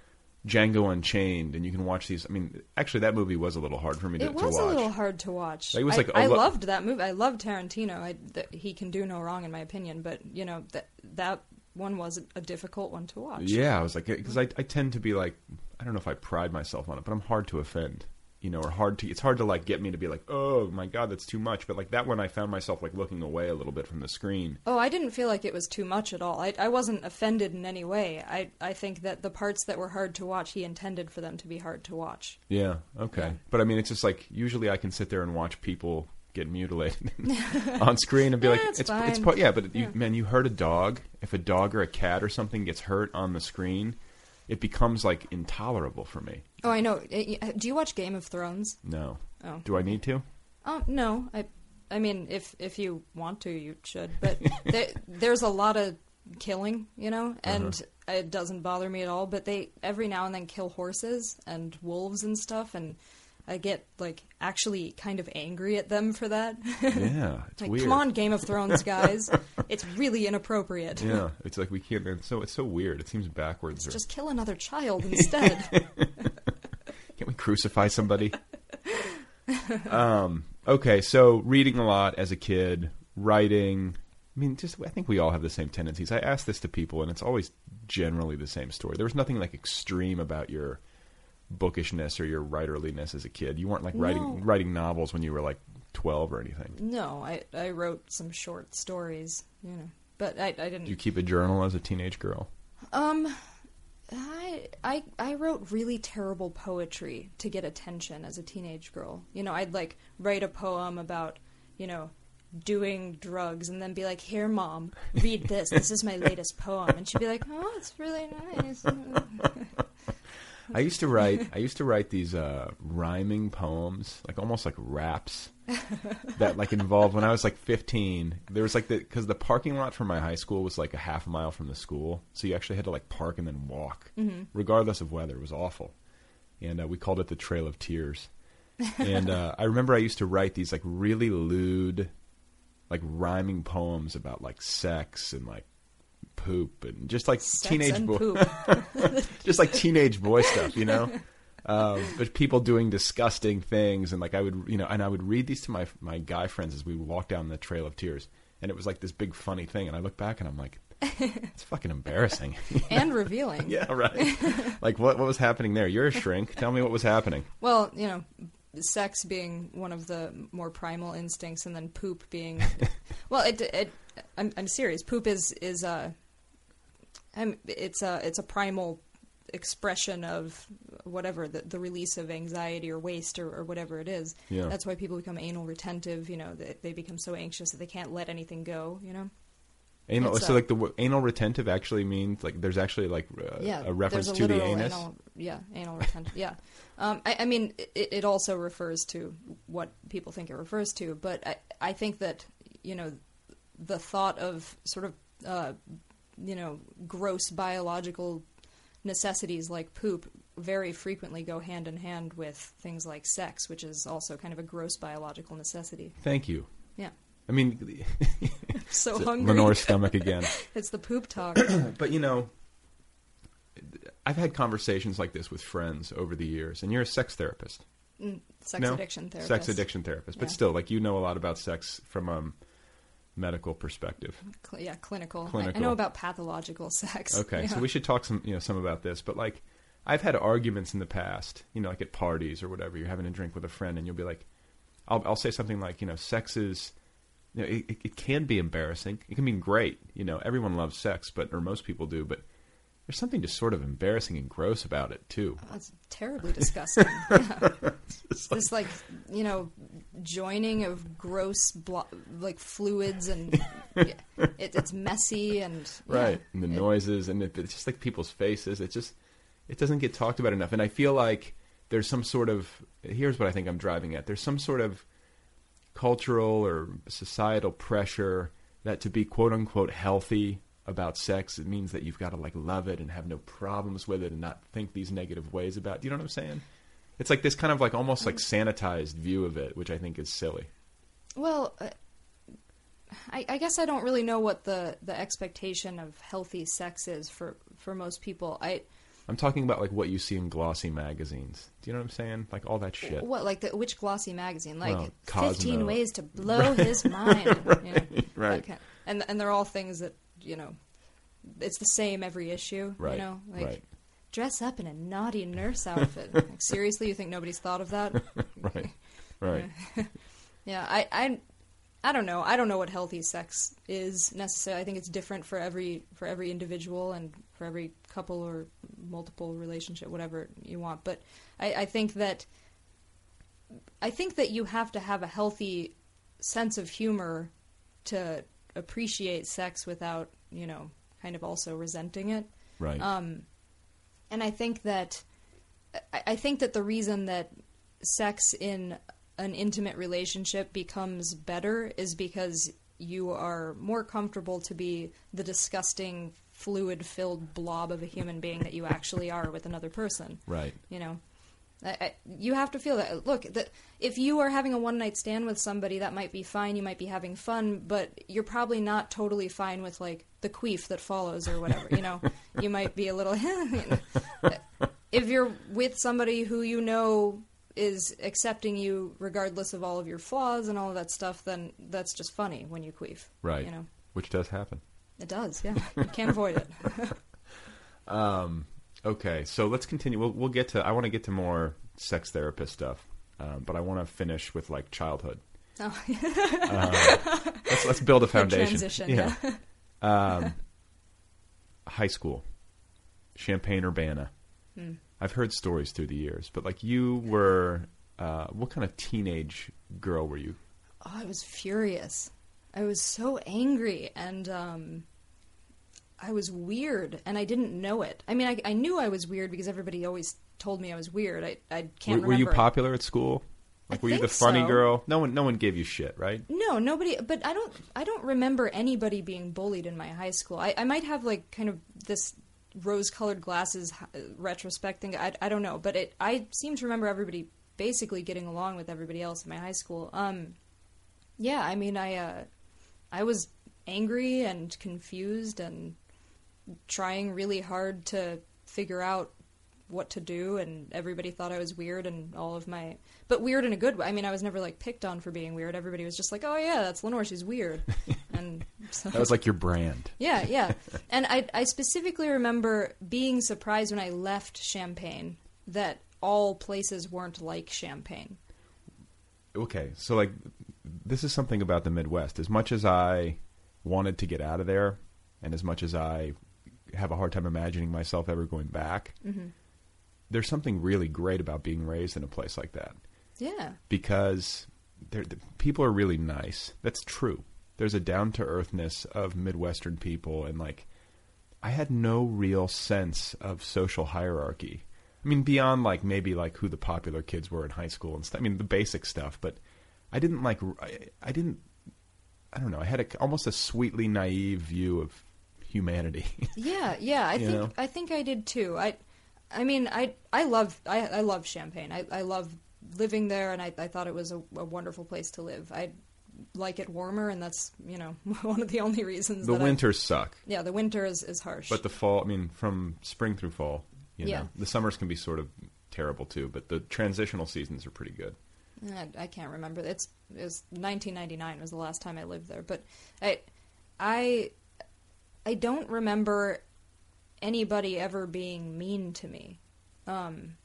Django Unchained, and you can watch these. I mean, actually, that movie was a little hard for me to, It to was watch. a little hard to watch. It was I, like I lo- loved that movie. I love Tarantino. I, th- he can do no wrong, in my opinion. But you know that that one was a difficult one to watch. Yeah, I was like, because I, I tend to be like, I don't know if I pride myself on it, but I'm hard to offend, you know, or hard to. It's hard to like get me to be like, oh my god, that's too much. But like that one, I found myself like looking away a little bit from the screen. Oh, I didn't feel like it was too much at all. I, I wasn't offended in any way. I, I think that the parts that were hard to watch, he intended for them to be hard to watch. Yeah, okay. But I mean, it's just like usually I can sit there and watch people get mutilated <laughs> on screen and be Yeah, like, it's it's it's part yeah. But you, man, you hurt a dog. If a dog or a cat or something gets hurt on the screen, it becomes like intolerable for me. Oh, I know. Eh, Do you watch Game of Thrones? No. Oh. Do I need to? Um, no, I, I mean, if if you want to, you should. But <laughs> there, there's a lot of killing, you know, and Uh-huh. it doesn't bother me at all. But they every now and then kill horses and wolves and stuff, and I get like actually kind of angry at them for that. <laughs> Yeah, it's like, weird. come on, Game of Thrones <laughs> guys, it's really inappropriate. Yeah, it's like we can't. It's so it's so weird. It seems backwards. or- Just kill another child instead. <laughs> Can't we crucify somebody? um, okay, so reading a lot as a kid, writing. I mean, just I think we all have the same tendencies. I ask this to people, and it's always generally the same story. There was nothing like extreme about your bookishness or your writerliness as a kid. You weren't like No. writing writing novels when you were like twelve or anything. no, I I wrote some short stories, you know, but I I didn't. Did you keep a journal as a teenage girl? Um, I I I wrote really terrible poetry to get attention as a teenage girl. You know, I'd like write a poem about you know doing drugs and then be like, "Here, mom, read this. This is my latest poem," and she'd be like, "Oh, it's really nice." <laughs> I used to write. I used to write these uh, rhyming poems, like almost like raps, <laughs> that like involved. When I was like 15, there was like the because the parking lot for my high school was like a half mile from the school, so you actually had to like park and then walk, Mhm. regardless of weather. It was awful, and uh, we called it the Trail of Tears. and uh, I remember I used to write these like really lewd, like rhyming poems about like sex and like poop and just like Sex teenage boy, <laughs> just like teenage boy stuff, you know. Um, but people doing disgusting things, and like I would, you know, and I would read these to my my guy friends as we would walk down the Trail of Tears, and it was like this big funny thing. And I look back and I'm like, <laughs> it's fucking embarrassing. <laughs> and revealing. yeah, right. like what what was happening there? You're a shrink. Tell me what was happening. Well, you know, sex being one of the more primal instincts, and then poop being, well, it, it I'm, I'm serious. Poop is is a, I'm, it's a it's a primal expression of whatever the, the release of anxiety or waste or, or whatever it is. Yeah. That's why people become anal retentive. You know, they, they become so anxious that they can't let anything go. You know. Anal, It's, so uh, like the w- anal retentive actually means like there's actually like uh, yeah, a reference a to the anus. Anal, yeah, anal retention. yeah, um, I, I mean, it, it also refers to what people think it refers to, but I, I think that you know, the thought of sort of uh, you know gross biological necessities like poop very frequently go hand in hand with things like sex, which is also kind of a gross biological necessity. Thank you. Yeah. I mean, <laughs> <laughs> So hungry. Lenore's <laughs> stomach again. it's the poop talk. <coughs> but you know, I've had conversations like this with friends over the years, and you're a sex therapist. Mm, sex no? addiction therapist. Sex addiction therapist, but Yeah. still, like you know a lot about sex from um, medical perspective. Cl- yeah, clinical. I- I, know about pathological sex. Okay, Yeah. so we should talk some, you know, some about this. But like, I've had arguments in the past, you know, like at parties or whatever. You're having a drink with a friend, and you'll be like, I'll, I'll say something like, you know, sex is, you know, it, it, it can be embarrassing. It can be great. You know, everyone loves sex, but or most people do, but there's something just sort of embarrassing and gross about it too. That's terribly disgusting. <laughs> yeah. It's this like you know joining of gross blo- like fluids and yeah, <laughs> it, it's messy and yeah. right and the noises and it, it's just like people's faces it just it doesn't get talked about enough and i feel like there's some sort of here's what i think i'm driving at there's some sort of cultural or societal pressure that to be quote unquote healthy about sex it means that you've got to like love it and have no problems with it and not think these negative ways about do you know what i'm saying? It's like this kind of like almost like sanitized view of it which i think is silly. Well, uh, I, I guess I don't really know what the, the expectation of healthy sex is for, for most people. I i'm talking about like what you see in glossy magazines. Do you know what i'm saying? Like all that shit. What like the which glossy magazine? Like Well, fifteen ways to blow his mind. you <laughs> know, right. and and they're all things that you know, it's the same every issue. Right, You know, like right. dress up in a naughty nurse <laughs> outfit. like, seriously, you think nobody's thought of that? <laughs> right right <laughs> Yeah, I, I, I don't know. I don't know what healthy sex is necessarily. I think it's different for every for every individual and for every couple or multiple relationship, whatever you want. But I, I think that I think that you have to have a healthy sense of humor to appreciate sex without, you know, kind of also resenting it. Right. Um, and I think that I, I think that the reason that sex in an intimate relationship becomes better is because you are more comfortable to be the disgusting fluid filled blob of a human being that you actually are with another person Right. you know I, I, you have to feel that. Look that if you are having a one night stand with somebody that might be fine you might be having fun but you're probably not totally fine with like the queef that follows or whatever you know? <laughs> You might be a little <laughs> if you're with somebody who you know is accepting you regardless of all of your flaws and all of that stuff then that's just funny when you queef Right. you know? Which does happen. it does yeah. You can't avoid it. <laughs> Um, okay, so let's continue. We'll we'll get to. I want to get to more sex therapist stuff, um, but I want to finish with like childhood. Oh. <laughs> Uh, let's let's build a <laughs> foundation. transition, yeah. um, <laughs> high school, Champaign Urbana. Hmm. I've heard stories through the years, but like you were, uh, what kind of teenage girl were you? Oh, I was furious. I was so angry, and um, I was weird, and I didn't know it. I mean, I, I knew I was weird because everybody always told me I was weird. I, I can't were, were you popular at school? Like, were you the funny so. girl? No one, no one gave you shit, right? No, nobody. But I don't. I don't remember anybody being bullied in my high school. I, I might have like kind of this rose-colored glasses retrospect thing. I, I don't know, but it. I seem to remember everybody basically getting along with everybody else in my high school. Um, yeah, I mean, I uh, I was angry and confused and trying really hard to figure out what to do and everybody thought I was weird and all of my but weird in a good way. I mean, I was never like picked on for being weird. Everybody was just like, "Oh yeah, that's Lenore, she's weird." <laughs> And so That was like your brand. Yeah, yeah. <laughs> And I I specifically remember being surprised when I left Champaign that all places weren't like Champaign. okay, so like this is something about the Midwest. As much as I wanted to get out of there, and as much as I have a hard time imagining myself ever going back, Mhm. there's something really great about being raised in a place like that Yeah. because the people are really nice. That's true. There's a down to earthness of Midwestern people, and like I had no real sense of social hierarchy. I mean, beyond like maybe like who the popular kids were in high school and stuff. I mean, the basic stuff, but I didn't like. I, I didn't. I don't know. I had a, almost a sweetly naive view of humanity. <laughs> Yeah, yeah. I think know? I think I did too. I, I mean, I I love I I love Champaign. I I love living there, and I I thought it was a, a wonderful place to live. I like it warmer, and that's you know <laughs> one of the only reasons. the that I- winters suck, yeah, the winter is is harsh. but the fall. I mean, from spring through fall. You Yeah. know, the summers can be sort of terrible too. But the transitional seasons are pretty good. I, I can't remember. It's it was 1999 was the last time I lived there, but I I I don't remember anybody ever being mean to me. Um,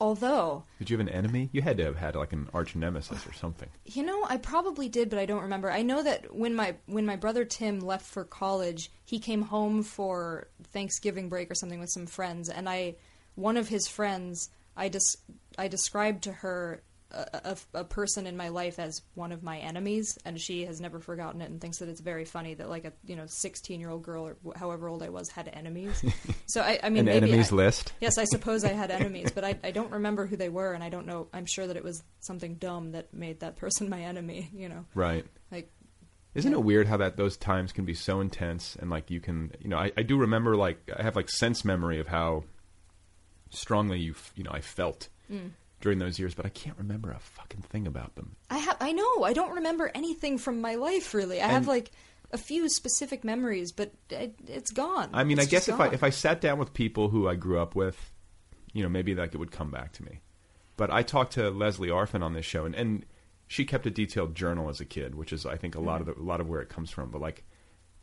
although Did you have an enemy? You had to have had like an arch nemesis or something. You know, I probably did, but I don't remember. I know that when my when my brother Tim left for college, he came home for Thanksgiving break or something with some friends, and I one of his friends I des- I described to her a, a, a person in my life as one of my enemies, and she has never forgotten it and thinks that it's very funny that like a you know sixteen year old girl or however old I was had enemies. <laughs> So I, I mean, An maybe enemies I- list? Yes, I suppose I had <laughs> enemies, but I, I don't remember who they were, and I don't know. I'm sure that it was something dumb that made that person my enemy. You know, Right. Like, Isn't it weird how that those times can be so intense and like you can you know I, I do remember like I have like sense memory of how strongly you you know I felt Mm. During those years, but I can't remember a fucking thing about them. I have. I know. I don't remember anything from my life really. I have like a few specific memories, but it, it's gone. I mean, It's I guess if I if I sat down with people who I grew up with, you know, maybe like it would come back to me. But I talked to Lesley Arfin on this show, and, and she kept a detailed journal as a kid, which is I think a lot of the, a lot of where it comes from. But like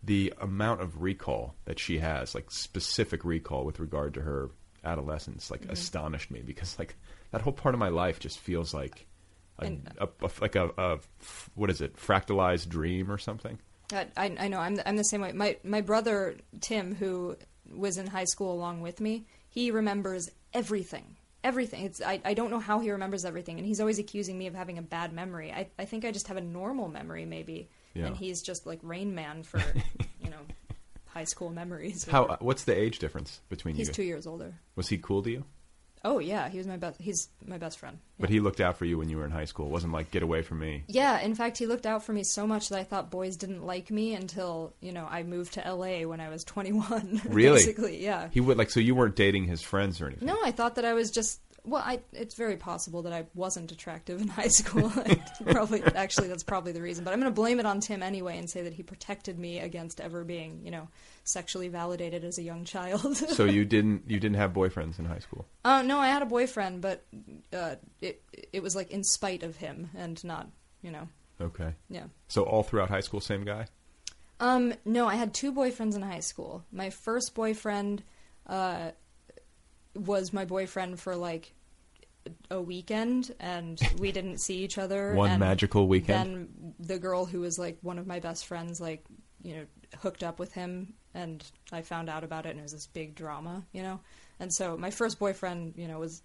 the amount of recall that she has, like specific recall with regard to her adolescence, like Mhm. astonished me because like that whole part of my life just feels like a, And- a, a- like a, a what is it fractalized dream or something. I, I, I know. I'm the, I'm the same way. My my brother Tim, who was in high school along with me, he remembers everything. Everything. It's I, I don't know how he remembers everything, and he's always accusing me of having a bad memory. I, I think I just have a normal memory, maybe, Yeah. and he's just like Rain Man for <laughs> you know high school memories. How? uh, What's the age difference between you? He's two years older. Was he cool to you? Oh yeah, he was my best. He's my best friend. But he looked out for you when you were in high school. It wasn't like get away from me. Yeah, in fact, he looked out for me so much that I thought boys didn't like me until you know I moved to L.A. when I was 21. <laughs> Really? Basically, yeah. He would like so you weren't dating his friends or anything. No, I thought that I was just. Well, I, it's very possible that I wasn't attractive in <laughs> high school. <laughs> probably, actually, that's probably the reason. But I'm going to blame it on Tim anyway and say that he protected me against ever being, you know, sexually validated as a young child. <laughs> so you didn't you didn't have boyfriends in high school. Uh, no, I had a boyfriend, but uh, it it was like in spite of him and not, you know. Okay. Yeah. So all throughout high school, same guy. Um, no, I had two boyfriends in high school. My first boyfriend uh, was my boyfriend for like a weekend, and we didn't see each other. <laughs> One magical weekend? Then the girl who was like one of my best friends, like you know, hooked up with him, and I found out about it, and it was this big drama, you know. And so my first boyfriend, you know, was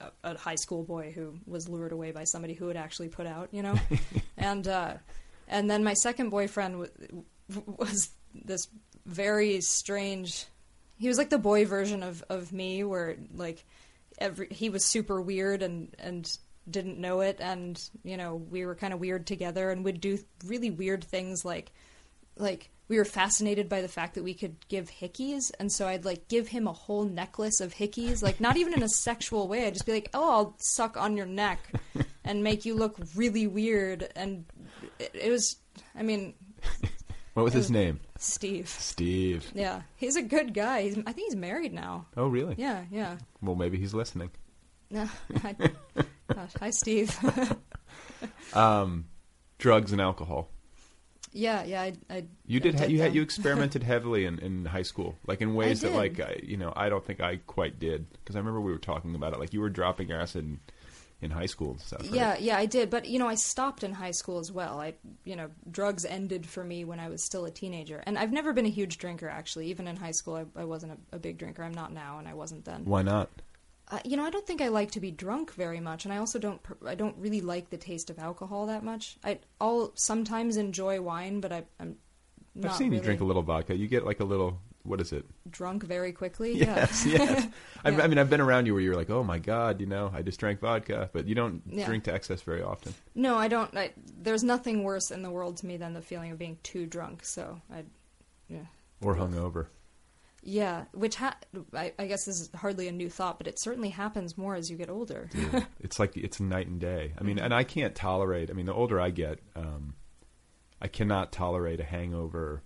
a, a high school boy who was lured away by somebody who had actually put out, you know, <laughs> and uh, and then my second boyfriend w- w- was this very strange. He was like the boy version of of me, where like every he was super weird and and didn't know it, and you know we were kind of weird together, and would do really weird things like like we were fascinated by the fact that we could give hickeys. And so i'd like give him a whole necklace of hickeys like not even in a sexual way. I'd just be like oh i'll suck on your neck and make you look really weird. And it, it was i mean What was his name? steve Steve. yeah he's a good guy he's, i think he's married now Oh really? yeah yeah Well, maybe he's listening. no <laughs> I, gosh, hi steve <laughs> Um, drugs and alcohol. yeah yeah i, I You I did. Ha- you had you <laughs> experimented heavily in, in high school, like in ways that did. like I, you know I don't think I quite did because I remember we were talking about it. Like you were dropping acid in, in high school and stuff. right? Yeah, yeah, I did. But you know, I stopped in high school as well. I, you know, drugs ended for me when I was still a teenager, and I've never been a huge drinker. Actually, even in high school, I, I wasn't a, a big drinker. I'm not now, and I wasn't then. Why not? Uh, you know, I don't think I like to be drunk very much, and I also don't. pr- I don't really like the taste of alcohol that much. I, I'll sometimes enjoy wine, but I, I'm not I've seen really you drink a little vodka. You get like a little. What is it? drunk very quickly. Yes, yeah. <laughs> yes. <laughs> I, Yeah. I mean, I've been around you where you're like, oh my god, you know, I just drank vodka, but you don't Yeah. drink to excess very often. No, I don't. I, there's nothing worse in the world to me than the feeling of being too drunk. So I, yeah. Or hungover. Yeah, which ha- I, I guess this is hardly a new thought, but it certainly happens more as you get older. Dude, <laughs> it's like it's night and day. I mean, and I can't tolerate. I mean, the older I get, um, I cannot tolerate a hangover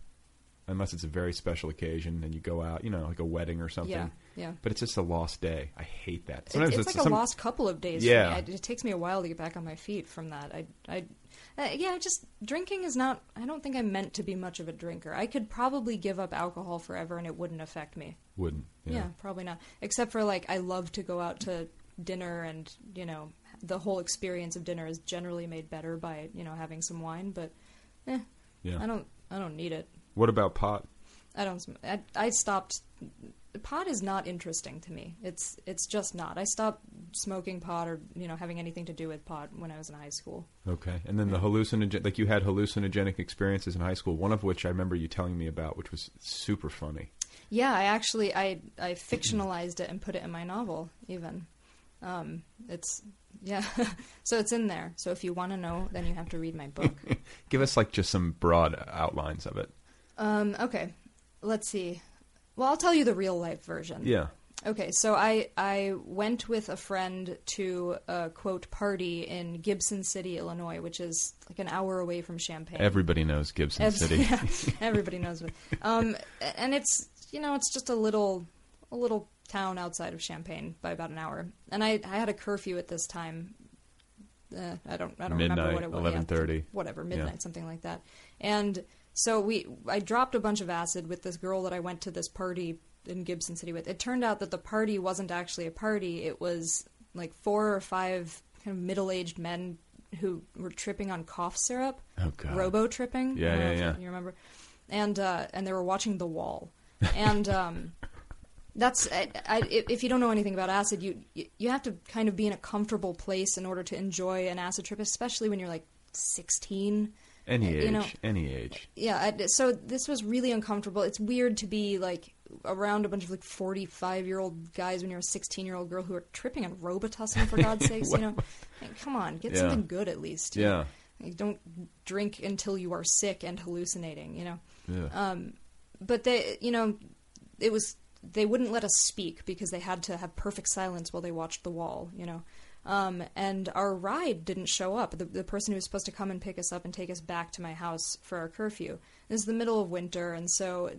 unless it's a very special occasion and you go out, you know, like a wedding or something. Yeah, yeah. But it's just a lost day. I hate that. It's, Sometimes it's like a some- lost couple of days. Yeah. I, it takes me a while to get back on my feet from that. I, I, uh, yeah, just drinking is not. I don't think I'm meant to be much of a drinker. I could probably give up alcohol forever and it wouldn't affect me. Wouldn't. Yeah. Yeah. probably not. Except for like, I love to go out to dinner, and you know, the whole experience of dinner is generally made better by you know having some wine. But, eh, Yeah. I don't. I don't need it. What about pot? I don't. sm- I, I stopped. Pot is not interesting to me. It's it's just not. I stopped smoking pot or you know having anything to do with pot when I was in high school. Okay. And then the hallucinogen, like you had hallucinogenic experiences in high school, one of which I remember you telling me about, which was super funny. Yeah, I actually I I fictionalized it and put it in my novel. Even, um, it's yeah. <laughs> so it's in there. So if you want to know, then you have to read my book. <laughs> Give us like just some broad outlines of it. Um, okay, let's see. Well, I'll tell you the real life version. Yeah. Okay, so I I went with a friend to a quote party in Gibson City, Illinois, which is like an hour away from Champaign. Everybody knows Gibson Ev- City. <laughs> yeah, <laughs> everybody knows it. Um, and it's you know it's just a little a little town outside of Champaign by about an hour. And I I had a curfew at this time. Uh, I don't I don't remember what it was. yeah, 11:30. whatever, Yeah. midnight, something like that. And so we I dropped a bunch of acid with this girl that I went to this party in Gibson City with. It turned out that the party wasn't actually a party. It was like four or five kind of middle-aged men who were tripping on cough syrup. Oh. Robo tripping. Yeah, I don't know yeah, yeah. You remember? And uh, and they were watching The Wall, and um, <laughs> that's I, I, if you don't know anything about acid, you you- you have to kind of be in a comfortable place in order to enjoy an acid trip, especially when you're like 16. Any age, You know- any age. Yeah, so this was really uncomfortable. It's weird to be like around a bunch of like 45 year old guys when you're a 16 year old girl who are tripping on Robitussin for <laughs> God's sakes. You know, Like, come on, get Yeah. something good at least. Yeah. Like, don't drink until you are sick and hallucinating. You know. Yeah. Um, but they, you know, it was they wouldn't let us speak because they had to have perfect silence while they watched the wall. You know. Um, and our ride didn't show up. The, the person who was supposed to come and pick us up and take us back to my house for our curfew. This is the middle of winter, and so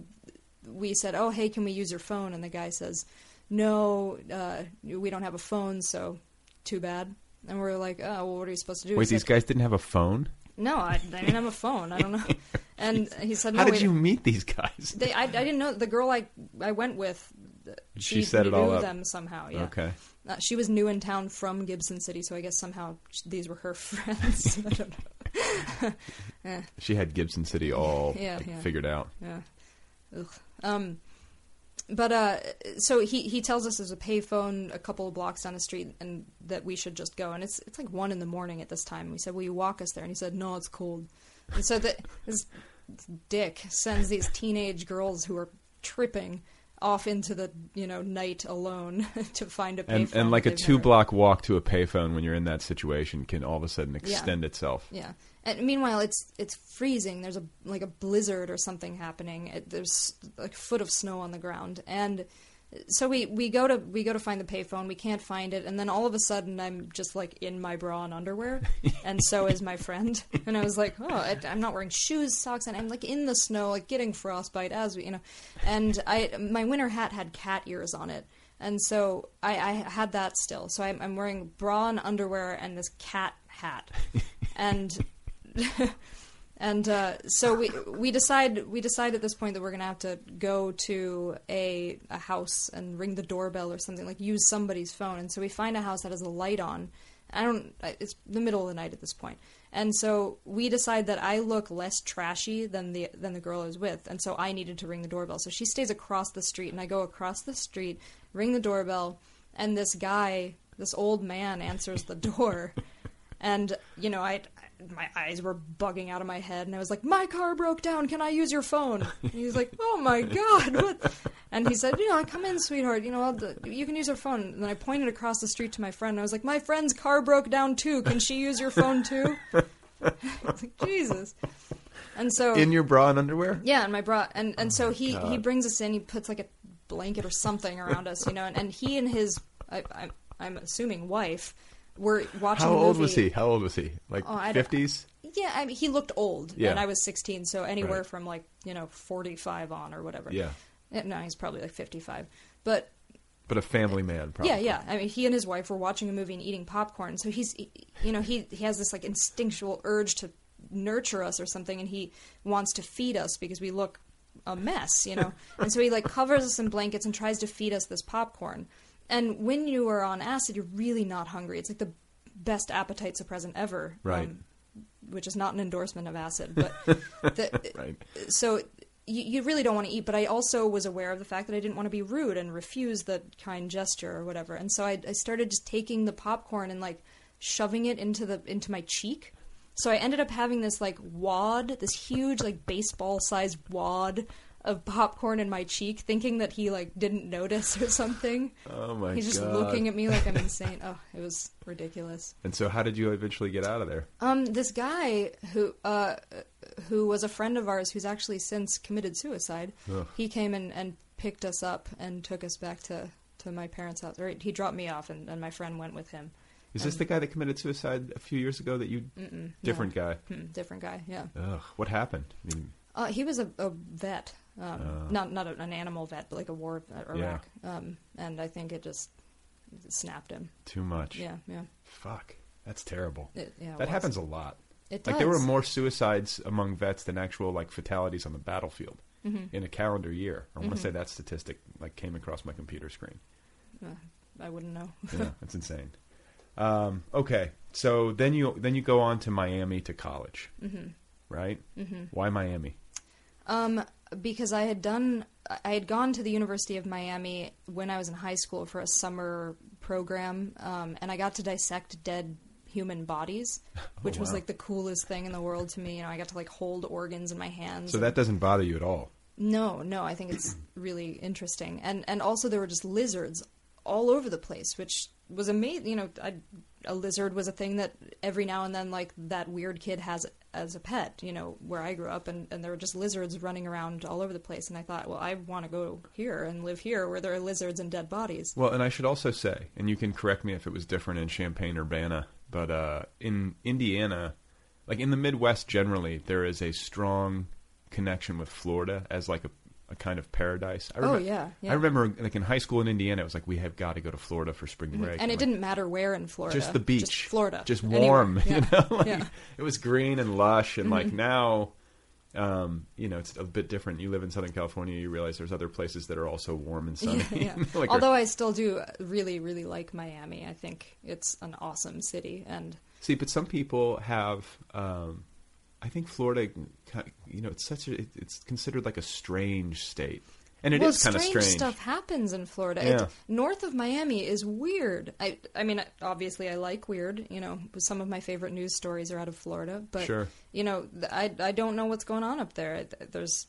we said, "Oh, hey, can we use your phone?" And the guy says, "No, uh, we don't have a phone, so too bad." And we're like, "Oh, well, what are you supposed to do?" Wait, He these guys didn't have a phone? No, I, I didn't have a phone. I don't know. <laughs> And he said, "No, How did you meet these guys? They, I, I didn't know the girl I I went with. She set it all up. them somehow. Yeah. Okay. Uh, she was new in town from Gibson City, so I guess somehow sh- these were her <laughs> friends. I don't know. <laughs> Eh. She had Gibson City all <laughs> Yeah, yeah. figured out. Yeah. Ugh. Um, but uh, so he he tells us there's a payphone a couple of blocks down the street, and that we should just go. And it's it's like one in the morning at this time. We said, "Will you walk us there?" And he said, "No, it's cold." And so that this dick sends these teenage girls who are tripping off into the you know night alone <laughs> to find a payphone. And, and like a two never- block walk to a payphone when you're in that situation can all of a sudden extend itself. Yeah. And meanwhile, it's it's freezing. There's a like a blizzard or something happening. It, there's like a foot of snow on the ground, and so we, we go to we go to find the payphone. We can't find it, and then all of a sudden, I'm just like in my bra and underwear, <laughs> and so is my friend. And I was like, oh, I, I'm not wearing shoes, socks, and I'm like in the snow, like getting frostbite as we, you know. And I my winter hat had cat ears on it. And so I, I had that still. So I'm, I'm wearing bra and underwear and this cat hat, <laughs> and <laughs> and uh, so we we decide we decide at this point that we're gonna have to go to a a house and ring the doorbell or something like use somebody's phone. And so we find a house that has a light on. I don't. It's the middle of the night at this point. and so we decide that I look less trashy than the than the girl I was with, and so I needed to ring the doorbell. So she stays across the street, and I go across the street, ring the doorbell, and this guy, this old man, answers the <laughs> door, and you know I. My eyes were bugging out of my head, and I was like, "My car broke down. Can I use your phone?" And he's like, "Oh my <laughs> god!" What? And he said, "You know, come in, sweetheart. You know, I'll, you can use her phone." And then I pointed across the street to my friend. And I was like, "My friend's car broke down too. Can she use your phone too?" <laughs> Like, Jesus. And so In your bra and underwear? yeah, in my bra, and and oh so he God. he brings us in. He puts like a blanket or something around us, you know, and, and he and his I, I, I'm assuming wife were watching. How old was he? How old was he? Like Oh, fifties? Yeah, I mean, he looked old, Yeah. and I was 16, so anywhere Right. from like you know 45 on or whatever. Yeah. Eh, No, he's probably like 55, but But a family man, probably. yeah, yeah. I mean, he and his wife were watching a movie and eating popcorn, so he's, you know, he he has this like instinctual urge to nurture us or something, and he wants to feed us because we look a mess, you know. <laughs> and so he like covers us in blankets and tries to feed us this popcorn. And when you are on acid, you're really not hungry. It's like the best appetite suppressant ever. Right. Um, which is not an endorsement of acid, but <laughs> the, <laughs> Right. so you, you really don't want to eat. But I also was aware of the fact that I didn't want to be rude and refuse the kind gesture or whatever. And so I, I started just taking the popcorn and like shoving it into the into my cheek. So I ended up having this like wad, this huge like baseball sized wad of popcorn in my cheek, thinking that he like didn't notice or something. Oh my god He's just God. looking at me like I'm <laughs> insane. Oh, it was ridiculous. And so, how did you eventually get out of there? Um, this guy who uh, who was a friend of ours, who's actually since committed suicide. Ugh. He came and, and picked us up and took us back to, to my parents' house. Or he dropped me off, and, and my friend went with him. Is this the guy that committed suicide a few years ago? That you Mm-mm, different no. guy? Hmm, different guy. Yeah. Ugh, what happened? I mean, Uh, he was a, a vet, um, Oh. not not a, an animal vet, but like a war vet, Yeah. Iraq. Um, and I think it just snapped him. too much. Yeah, yeah. Fuck, that's terrible. It- yeah, that happens a lot. It does. like there were more suicides among vets than actual like fatalities on the battlefield Mhm. in a calendar year. I want to say that statistic like came across my computer screen. Uh, I wouldn't know. yeah, <laughs> that's insane. Um, okay, so then you then you go on to Miami to college, Mhm. right? Mhm. Why Miami? Um, because I had done, I had gone to the University of Miami when I was in high school for a summer program, um, and I got to dissect dead human bodies, <laughs> which was wow. like the coolest thing in the world to me. You know, I got to like hold organs in my hands. So that doesn't bother you at all. no, no, I think it's <clears throat> really interesting, and and also there were just lizards all over the place, which was amazing. You know, I, a lizard was a thing that every now and then, like that weird kid has as a pet. You know, where I grew up, and and there were just lizards running around all over the place, and I thought, well, I want to go here and live here where there are lizards and dead bodies. Well, and I should also say, and you can correct me if it was different in Champaign Urbana, but uh, in Indiana, like in the Midwest generally, there is a strong connection with Florida as like a, a kind of paradise. I Oh, yeah, yeah. I remember like in high school in Indiana, it was like we have got to go to Florida for spring break, And it like, didn't matter where in Florida, just the beach, just Florida, just Anywhere. warm. <laughs> Yeah. You know, like, yeah. it was green and lush, and like Mhm. now. Um, you know, it's a bit different. You live in Southern California, you realize there's other places that are also warm and sunny. Yeah, yeah. <laughs> Like, Although I still do really, really like Miami. I think it's an awesome city, and See, but some people have. Um, I think Florida, you know, it's such a. it- It's considered like a strange state, and it is well, kind of strange strange. stuff happens in Florida. Yeah. It, north of Miami is weird. I, I mean, obviously, I like weird. You know, some of my favorite news stories are out of Florida, but Sure. you know, I, I don't know what's going on up there. There's,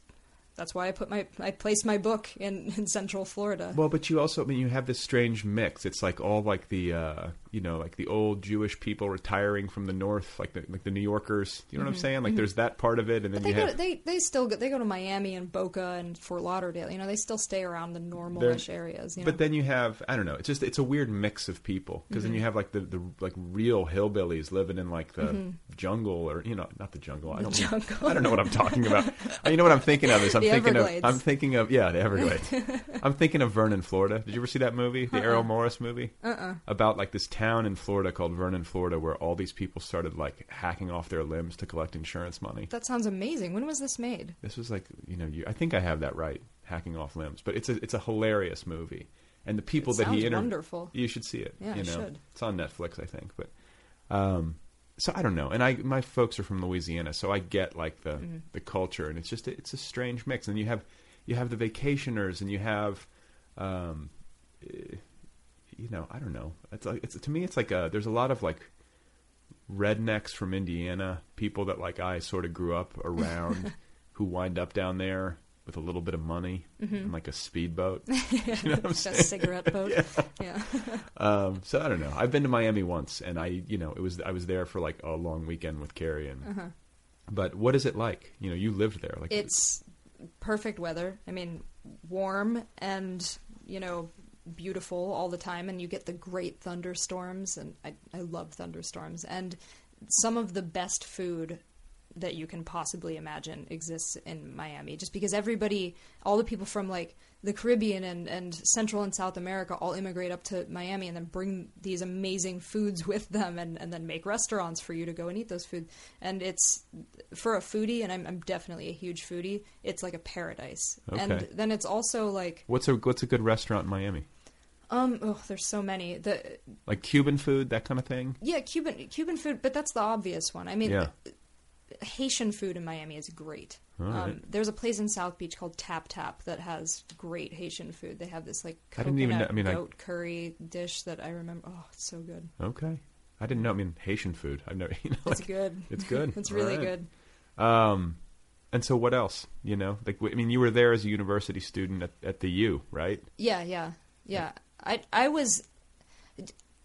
that's why I put my, I placed my book in, in Central Florida. Well, but you also, I mean, you have this strange mix. It's like all like the, uh, you know, like the old Jewish people retiring from the north, like the like the New Yorkers. You know what I'm Mhm, saying? Like mhm. there's that part of it, and then But they you go. have. they they still go. They go to Miami and Boca and Fort Lauderdale. You know, they still stay around the normal-ish areas. You know? But then you have I don't know. It's just it's a weird mix of people because then Mhm. you have like the, the like real hillbillies living in like the Mhm. jungle or you know not the jungle. I The don't mean- jungle. I don't know what I'm talking about. <laughs> You know what I'm thinking of is I'm The thinking Everglades. of I'm thinking of yeah the Everglades. <laughs> I'm thinking of Vernon, Florida. Did you ever see that movie, the Uh-uh. Errol Morris movie? Uh-uh. About like this town in Florida called Vernon, Florida, where all these people started like hacking off their limbs to collect insurance money. that sounds amazing. When was this made? This was like you know you, I think I have that right, hacking off limbs. But it's a it's a hilarious movie, and the people It that he interviewed, wonderful. you should see it. Yeah, you know, should. it's on Netflix, I think. But um, so I don't know, and I my folks are from Louisiana, so I get like the Mhm. the culture, and it's just it's a strange mix. And you have you have the vacationers, and you have. Um, eh, you know, I don't know. It's like it's to me, it's like a, there's a lot of like rednecks from Indiana, people that like I sort of grew up around, <laughs> who wind up down there with a little bit of money Mhm. and like a speedboat. <laughs> <laughs> You know a cigarette boat. yeah. Yeah. um, so I don't know. I've been to Miami once, and I, you know, it was I was there for like a long weekend with Carrie, and Uh-huh. but what is it like? You know, you lived there. Like it's perfect weather. I mean, warm and you know beautiful all the time, and you get the great thunderstorms. And I I love thunderstorms and some of the best food that you can possibly imagine exists in Miami. Just because everybody, all the people from like the Caribbean and, and Central and South America all immigrate up to Miami and then bring these amazing foods <laughs> with them and, and then make restaurants for you to go and eat those foods. And it's for a foodie, and I'm, I'm definitely a huge foodie, it's like a paradise. Okay. And then it's also like, What's a what's a good restaurant in Miami? Um, oh, there's so many. The Like Cuban food, that kind of thing. yeah, Cuban Cuban food, but that's the obvious one. I mean, Yeah. Haitian food in Miami is great. Right. Um, there's a place in South Beach called Tap Tap that has great Haitian food. They have this like I coconut know- I mean, I- goat curry dish that I remember. Oh, it's so good. Okay. I didn't know. I mean, Haitian food. I've never. <laughs> You know, It's like- good. It's good. <laughs> It's really right. good. Um, and so what else? You know, like I mean, you were there as a university student at, at the U, right? Yeah, yeah, yeah. I I was,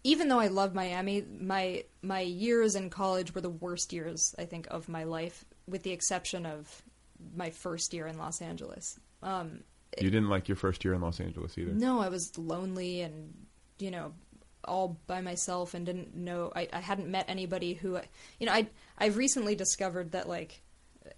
even though I love Miami, my my years in college were the worst years I think of my life, with the exception of my first year in Los Angeles. Um, You didn't like your first year in Los Angeles either. No, I was lonely and you know all by myself and didn't know I, I hadn't met anybody who you know I I've recently discovered that like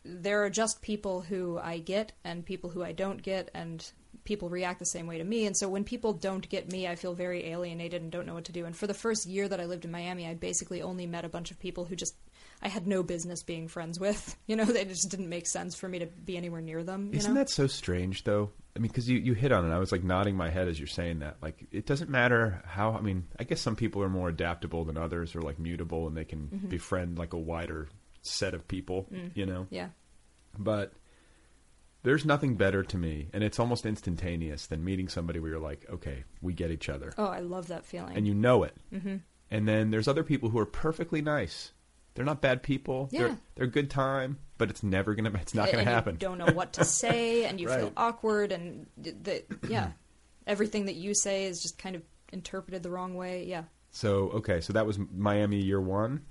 there are just people who I get and people who I don't get and people react the same way to me and so when people don't get me I feel very alienated and don't know what to do and for the first year that I lived in Miami I basically only met a bunch of people who just I had no business being friends with <laughs> you know they just didn't make sense for me to be anywhere near them you Isn't know that so strange, though? I mean, because you, you hit on it. I was like nodding my head as you're saying that. Like, it doesn't matter how. I mean, I guess some people are more adaptable than others, or like mutable, and they can Mhm. befriend like a wider set of people. Mm. You know. yeah But there's nothing better to me, and it's almost instantaneous than meeting somebody where you're like, okay, we get each other, oh I love that feeling and you know it. hmm And then there's other people who are perfectly nice. They're not bad people. Yeah. They're they're good time, but it's never gonna. It's not and gonna you happen. don't know what to say, <laughs> and you feel Right. awkward, and the yeah, <clears throat> everything that you say is just kind of interpreted the wrong way. Yeah, So okay, so that was Miami year one.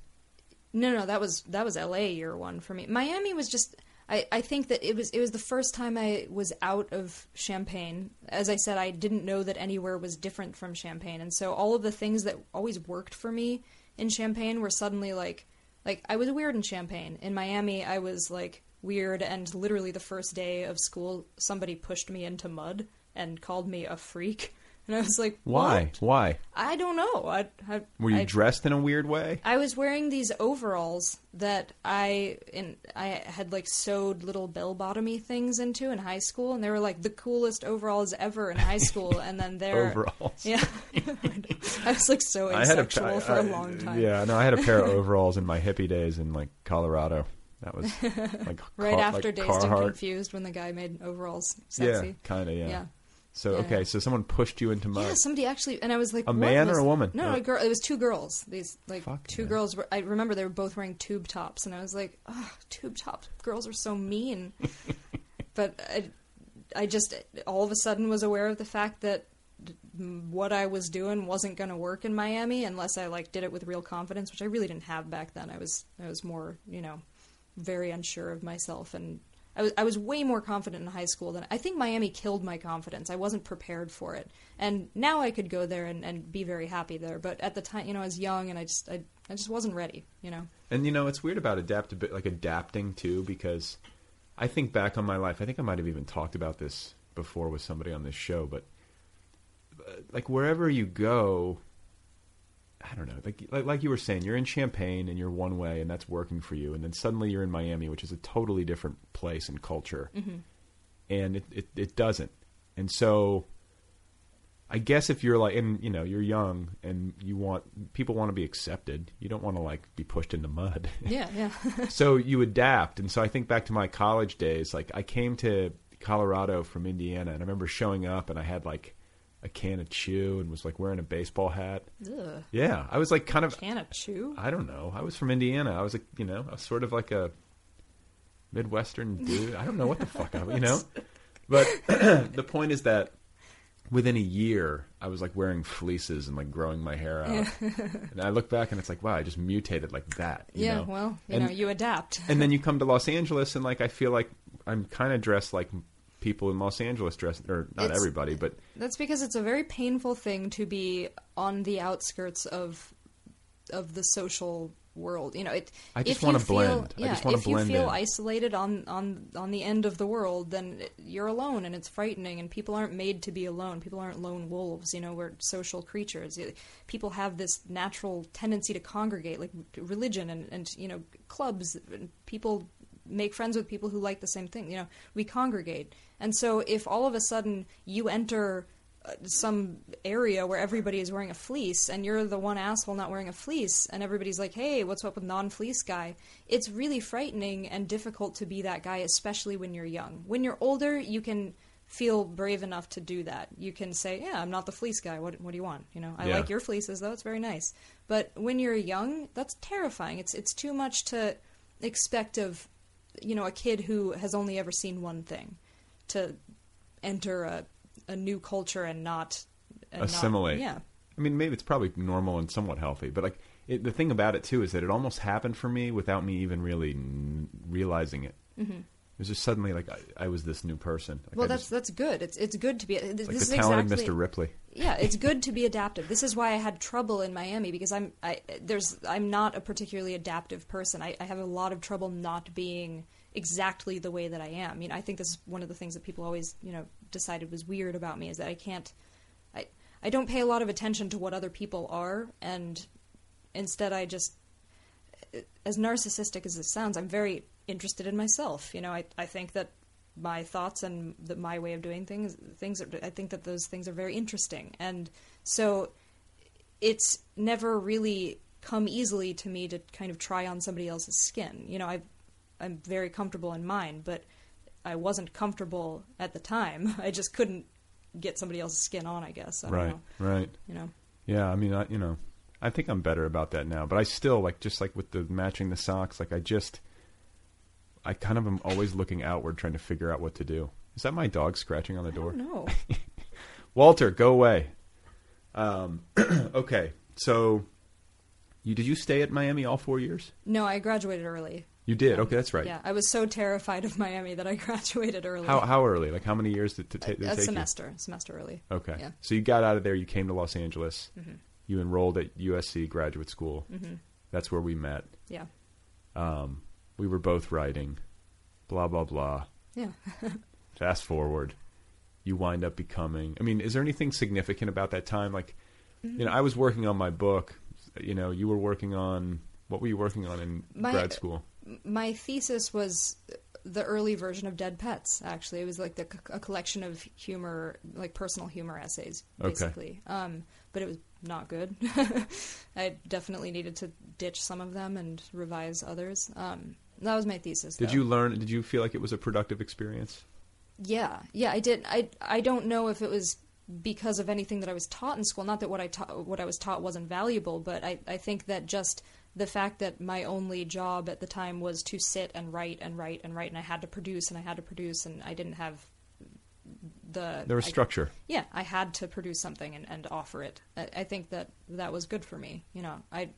no, no, that was that was L.A. year one for me. Miami was just. I, I think that it was it was the first time I was out of Champaign. As I said, I didn't know that anywhere was different from Champaign, and so all of the things that always worked for me in Champaign were suddenly like like I was weird in Champaign. In Miami, I was like weird, and literally the first day of school, somebody pushed me into mud and called me a freak, and I was like, Why? "What?" Why? I don't know. I, I Were you I, dressed in a weird way? I was wearing these overalls that I in I had like sewed little bell bottomy things into in high school, and they were like the coolest overalls ever in high school. And then <laughs> they're Overalls. yeah, <laughs> I was like so I had a asexual for a long time. Yeah, no, I had a pair of <laughs> overalls in my hippie days in like Colorado. That was like right Car- after like Dazed and Confused when the guy made overalls sexy. Yeah, kind of. Yeah. Yeah. So Yeah, okay, so someone pushed you into mud. Yeah, somebody actually, and I was like, A man or a woman? No, Oh. a girl. It was two girls. These like two girls. Were, I remember they were both wearing tube tops, and I was like, oh, tube top girls are so mean. <laughs> but I, I just all of a sudden was aware of the fact that what I was doing wasn't going to work in Miami unless I like did it with real confidence, which I really didn't have back then. I was I was more you know very unsure of myself and. I was, I was way more confident in high school than I think Miami killed my confidence. I wasn't prepared for it, and now I could go there and, and be very happy there. But at the time, you know, I was young and I just I, I just wasn't ready. You know. And you know, it's weird about adapt like adapting too, because I think back on my life. I think I might have even talked about this before with somebody on this show, but uh, like wherever you go, I don't know, like, like like you were saying, you're in Champaign and you're one way, and that's working for you, and then suddenly you're in Miami, which is a totally different place and culture, Mhm. and it, it it doesn't, and so. I guess if you're like, and you know, you're young and you want people want to be accepted. You don't want to like be pushed into mud. <laughs> Yeah, yeah. <laughs> so you adapt, and so I think back to my college days. Like I came to Colorado from Indiana, and I remember showing up, and I had like a can of chew, and was like wearing a baseball hat. Ugh. Yeah, I was like kind of. Can of chew? I don't know. I was from Indiana. I was like, you know, I was sort of like a Midwestern dude. I don't know what the fuck I, was you know. <laughs> But <clears throat> the point is that within a year, I was like wearing fleeces and like growing my hair out. <laughs> and I look back and it's like, wow, I just mutated like that. you yeah, know? well, you And- know, you adapt. and then you <laughs> come to Los Angeles and like I feel like I'm kind of dressed like people in Los Angeles dress, or not It's- everybody, but That's because it's a very painful thing to be on the outskirts of of the social world. You know, it. I just wanna feel, blend. I Yeah, just wanna if you feel in. isolated on on on the end of the world, then you're alone, and it's frightening. And people aren't made to be alone. People aren't lone wolves. You know, we're social creatures. People have this natural tendency to congregate, like religion and and you know clubs. And people make friends with people who like the same thing. You know, we congregate. And so if all of a sudden you enter uh, some area where everybody is wearing a fleece and you're the one asshole not wearing a fleece and everybody's like hey what's up with non-fleece guy? It's really frightening and difficult to be that guy especially when you're young. When you're older you can feel brave enough to do that. You can say yeah i'm not the fleece guy. What, what do you want? You know i Yeah. like your fleeces though. It's very nice. But when you're young that's terrifying. It's it's too much to expect of you know a kid who has only ever seen one thing to enter a, a new culture and not and not- assimilate. yeah I mean, maybe it's probably normal and somewhat healthy, but like it, the thing about it too is that it almost happened for me without me even really n- realizing it. Mhm. It was just suddenly like I, I was this new person. Like, well I that's just- that's good it's it's good to be this like is the talented exactly Mr. Ripley. yeah it's <laughs> good to be adaptive this is why i had trouble in miami because i'm i there's i'm not a particularly adaptive person i, I have a lot of trouble not being exactly the way that i am. I mean i think this is one of the things that people always you know decided was weird about me is that i can't i i don't pay a lot of attention to what other people are. And instead i just as narcissistic as this sounds i'm very interested in myself. You know i i think that my thoughts and the, my way of doing things things are, I think that those things are very interesting. And so it's never really come easily to me to kind of try on somebody else's skin. You know I I'm very comfortable in mine but I wasn't comfortable at the time <laughs> I just couldn't get somebody else's skin on I guess I don't right, know right. you know Yeah, I mean, I, you know, I think I'm better about that now, but I still like just like with the matching the socks, like I just I kind of am always looking outward trying to figure out what to do. Is that my dog scratching on the door? no <laughs> Walter, go away. Um, <clears throat> okay, so you did you stay at Miami all four years? no I graduated early You did. Okay, that's right. yeah I was so terrified of Miami that I <laughs> graduated early How how early? Like how many years did, it ta- did it a take semester semester early? Okay. yeah So you got out of there. You came to Los Angeles. Mhm. You enrolled at USC graduate school. Mhm. That's where we met. yeah Um, we were both writing. Blah blah blah. yeah <laughs> Fast forward, you wind up becoming. I mean, is there anything significant about that time? Like, you know, I was working on my book. You know, you were working on what were you working on in My- grad school? My thesis was the early version of Dead Pets. Actually, it was like the, a collection of humor, like personal humor essays, Okay. basically. Um, but it was not good. <laughs> I definitely needed to ditch some of them and revise others. Um, that was my thesis. Did though. you learn? Did you feel like it was a productive experience? Yeah, yeah, I did. I I don't know if it was because of anything that I was taught in school. Not that what I taught, what I was taught wasn't valuable, but I I think that just the fact that my only job at the time was to sit and write and write and write, and I had to produce and I had to produce, and I didn't have the There was I- structure. yeah, I had to produce something and, and offer it. I, I think that that was good for me. You know, I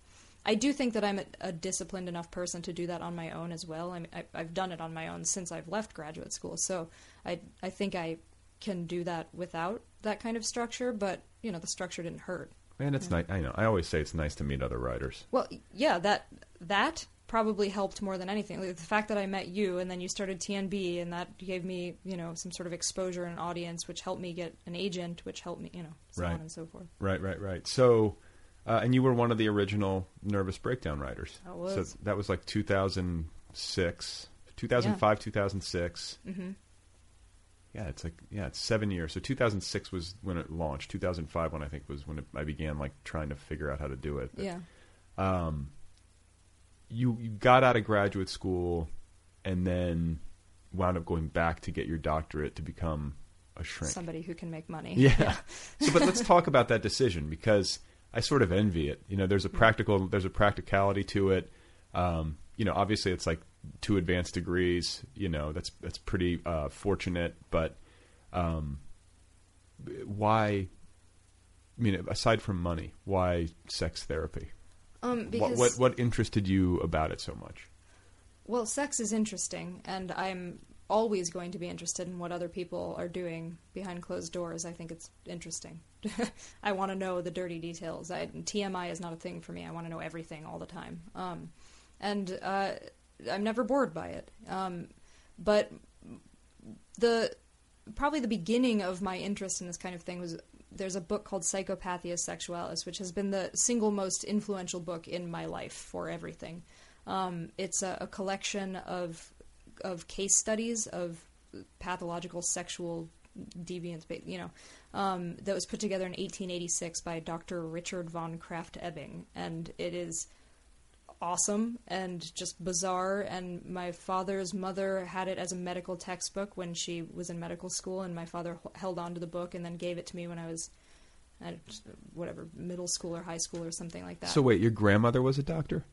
I do think that I'm a, a disciplined enough person to do that on my own as well. I mean, I, I've done it on my own since I've left graduate school, so I I think I can do that without that kind of structure. But you know, the structure didn't hurt. Man, it's nice. I know. I always say it's nice to meet other writers. Well, yeah, that that probably helped more than anything. Like, the fact that I met you and then you started TNB and that gave me, you know, some sort of exposure and audience, which helped me get an agent, which helped me, you know, so right. on and so forth. Right, right, right. So, uh, and you were one of the original Nervous Breakdown writers. I was. So that was like 2006, 2005, 2006. Mm-hmm. Yeah, it's like yeah, it's seven years. So 2006 was when it launched. 2005 when I think was when it, I began like trying to figure out how to do it. But, Yeah. Um, you you got out of graduate school, and then wound up going back to get your doctorate to become a shrink. Somebody who can make money. Yeah. so, but let's talk about that decision because I sort of envy it. You know, there's a practical, there's a practicality to it. Um, you know, obviously, it's like two advanced degrees. You know, that's that's pretty uh, fortunate. But um, why? I mean, aside from money, why sex therapy? Um, what, what what interested you about it so much? well, sex is interesting, and I'm always going to be interested in what other people are doing behind closed doors. I think it's interesting. <laughs> I want to know the dirty details. I, TMI is not a thing for me. I want to know everything all the time. Um, and uh, I'm never bored by it. Um, but the probably the beginning of my interest in this kind of thing was there's a book called Psychopathia Sexualis, which has been the single most influential book in my life for everything. Um, it's a, a, collection of of case studies of pathological sexual deviance, you know, um, that was put together in 1886 by Dr. Richard von Krafft-Ebing, and it is awesome and just bizarre. And my father's mother had it as a medical textbook when she was in medical school, and my father held on to the book and then gave it to me when I was, at whatever, middle school or high school or something like that. So wait, your grandmother was a doctor?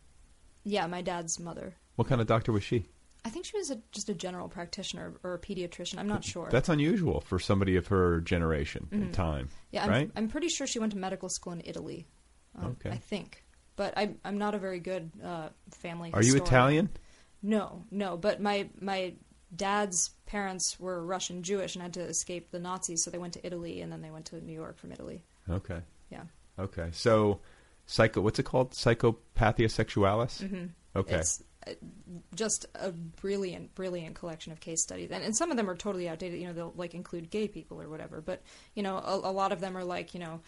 Yeah, my dad's mother. What kind of doctor was she? I think she was a, just a general practitioner or a pediatrician. I'm not sure. That's unusual for somebody of her generation mm-hmm. and time. Yeah, I'm, right? I'm pretty sure she went to medical school in Italy. Um, okay. I think but I'm I'm not a very good uh, family. Are you Italian? No, no. But my my dad's parents were Russian Jewish and had to escape the Nazis, so they went to Italy and then they went to New York from Italy. Okay. Yeah. Okay. So, psycho. What's it called? Psychopathia sexualis. Mm-hmm. Okay. It's uh, just a brilliant, brilliant collection of case studies, and, and some of them are totally outdated. You know, they'll like include gay people or whatever, but you know, a, a lot of them are like you know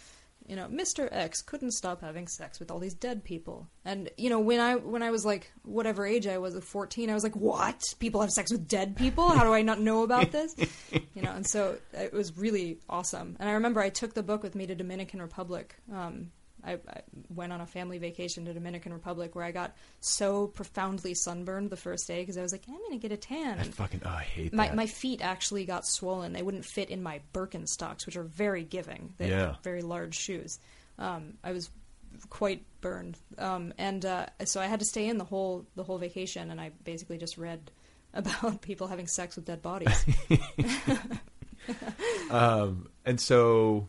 you know, Mr. X couldn't stop having sex with all these dead people. And you know, when I when I was like whatever age I was, 14, I was like, "What? People have sex with dead people? How do I not know about this?" <laughs> you know, and so it was really awesome. And I remember I took the book with me to Dominican Republic um, I, I, went on a family vacation to Dominican Republic where I got so profoundly sunburned the first day because I was like, I'm gonna get a tan. I fucking oh, I hate my that. my feet actually got swollen. They wouldn't fit in my Birkenstocks, which are very giving. They yeah. very large shoes. Um, I was quite burned, um, and uh, so I had to stay in the whole the whole vacation, and I basically just read <laughs> about people having sex with dead bodies. <laughs> um, and so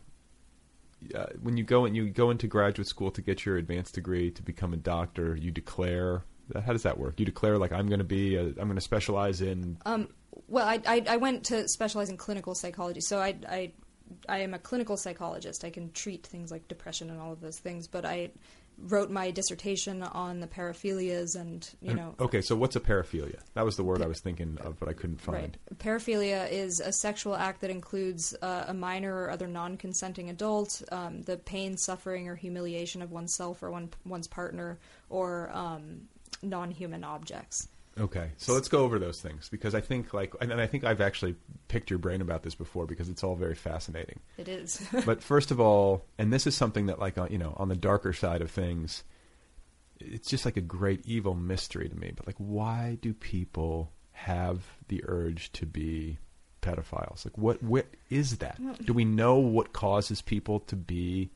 uh, when you go and you go into graduate school to get your advanced degree to become a doctor, you declare. How does that work? You declare like I'm going to be, i am going to specialize in. Um, well, I, I, I went to specialize in clinical psychology, so I I I am a clinical psychologist. I can treat things like depression and all of those things, but I wrote my dissertation on the paraphilias and you know. Okay so what's a paraphilia? That was the word i was thinking of but i couldn't find. Right. paraphilia is a sexual act that includes uh, a minor or other non-consenting adult um, the pain suffering or humiliation of oneself or one, one's partner or um, non-human objects Okay, so let's go over those things because I think like, and I think I've actually picked your brain about this before because it's all very fascinating. It is. <laughs> but first of all, and this is something that like uh, you know on the darker side of things, it's just like a great evil mystery to me. But like, why do people have the urge to be pedophiles? Like, what what is that? Do we know what causes people to be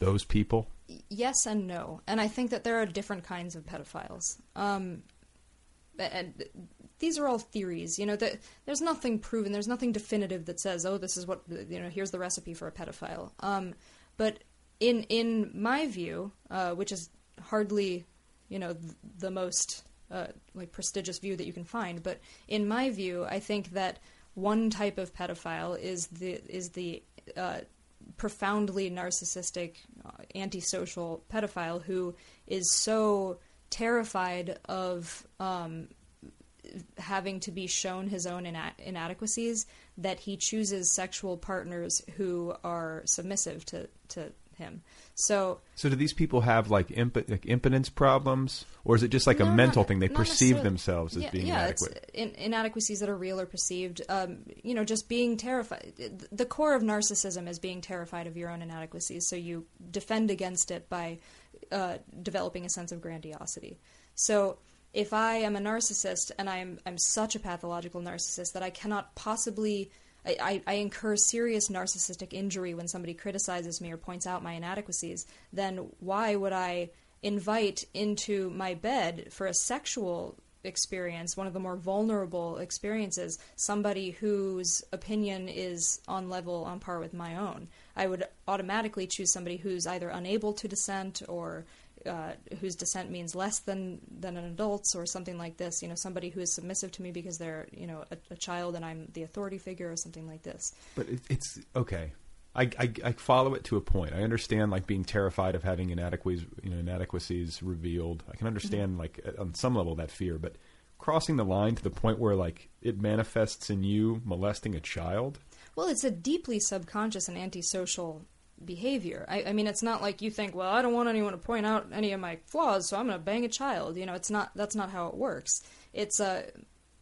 those people? Yes and no, and I think that there are different kinds of pedophiles. Um, and these are all theories. You know, there's nothing proven. There's nothing definitive that says, "Oh, this is what you know. Here's the recipe for a pedophile." Um, but in in my view, uh, which is hardly, you know, th- the most uh, like prestigious view that you can find, but in my view, I think that one type of pedophile is the is the uh, profoundly narcissistic, uh, antisocial pedophile who is so terrified of um, having to be shown his own ina- inadequacies that he chooses sexual partners who are submissive to, to him. So, so do these people have like, imp- like impotence problems, or is it just like no, a mental not, thing? They perceive themselves as yeah, being yeah, inadequate. In- inadequacies that are real or perceived. Um, you know, just being terrified. The core of narcissism is being terrified of your own inadequacies. So you defend against it by uh, developing a sense of grandiosity. So if I am a narcissist and I'm I'm such a pathological narcissist that I cannot possibly I, I, incur serious narcissistic injury when somebody criticizes me or points out my inadequacies, then why would I invite into my bed for a sexual experience, one of the more vulnerable experiences, somebody whose opinion is on level, on par with my own? I would automatically choose somebody who's either unable to dissent or uh, whose dissent means less than than an adult's or something like this. You know, somebody who is submissive to me because they're you know a, a child and I'm the authority figure or something like this. But it, it's okay. I, I, I follow it to a point. I understand like being terrified of having inadequacies, you know, inadequacies revealed. I can understand mm-hmm. like on some level that fear, but crossing the line to the point where like it manifests in you molesting a child. Well, it's a deeply subconscious and antisocial behavior. I, I, mean, it's not like you think, well, I don't want anyone to point out any of my flaws, so I'm going to bang a child. You know, it's not. That's not how it works. It's a,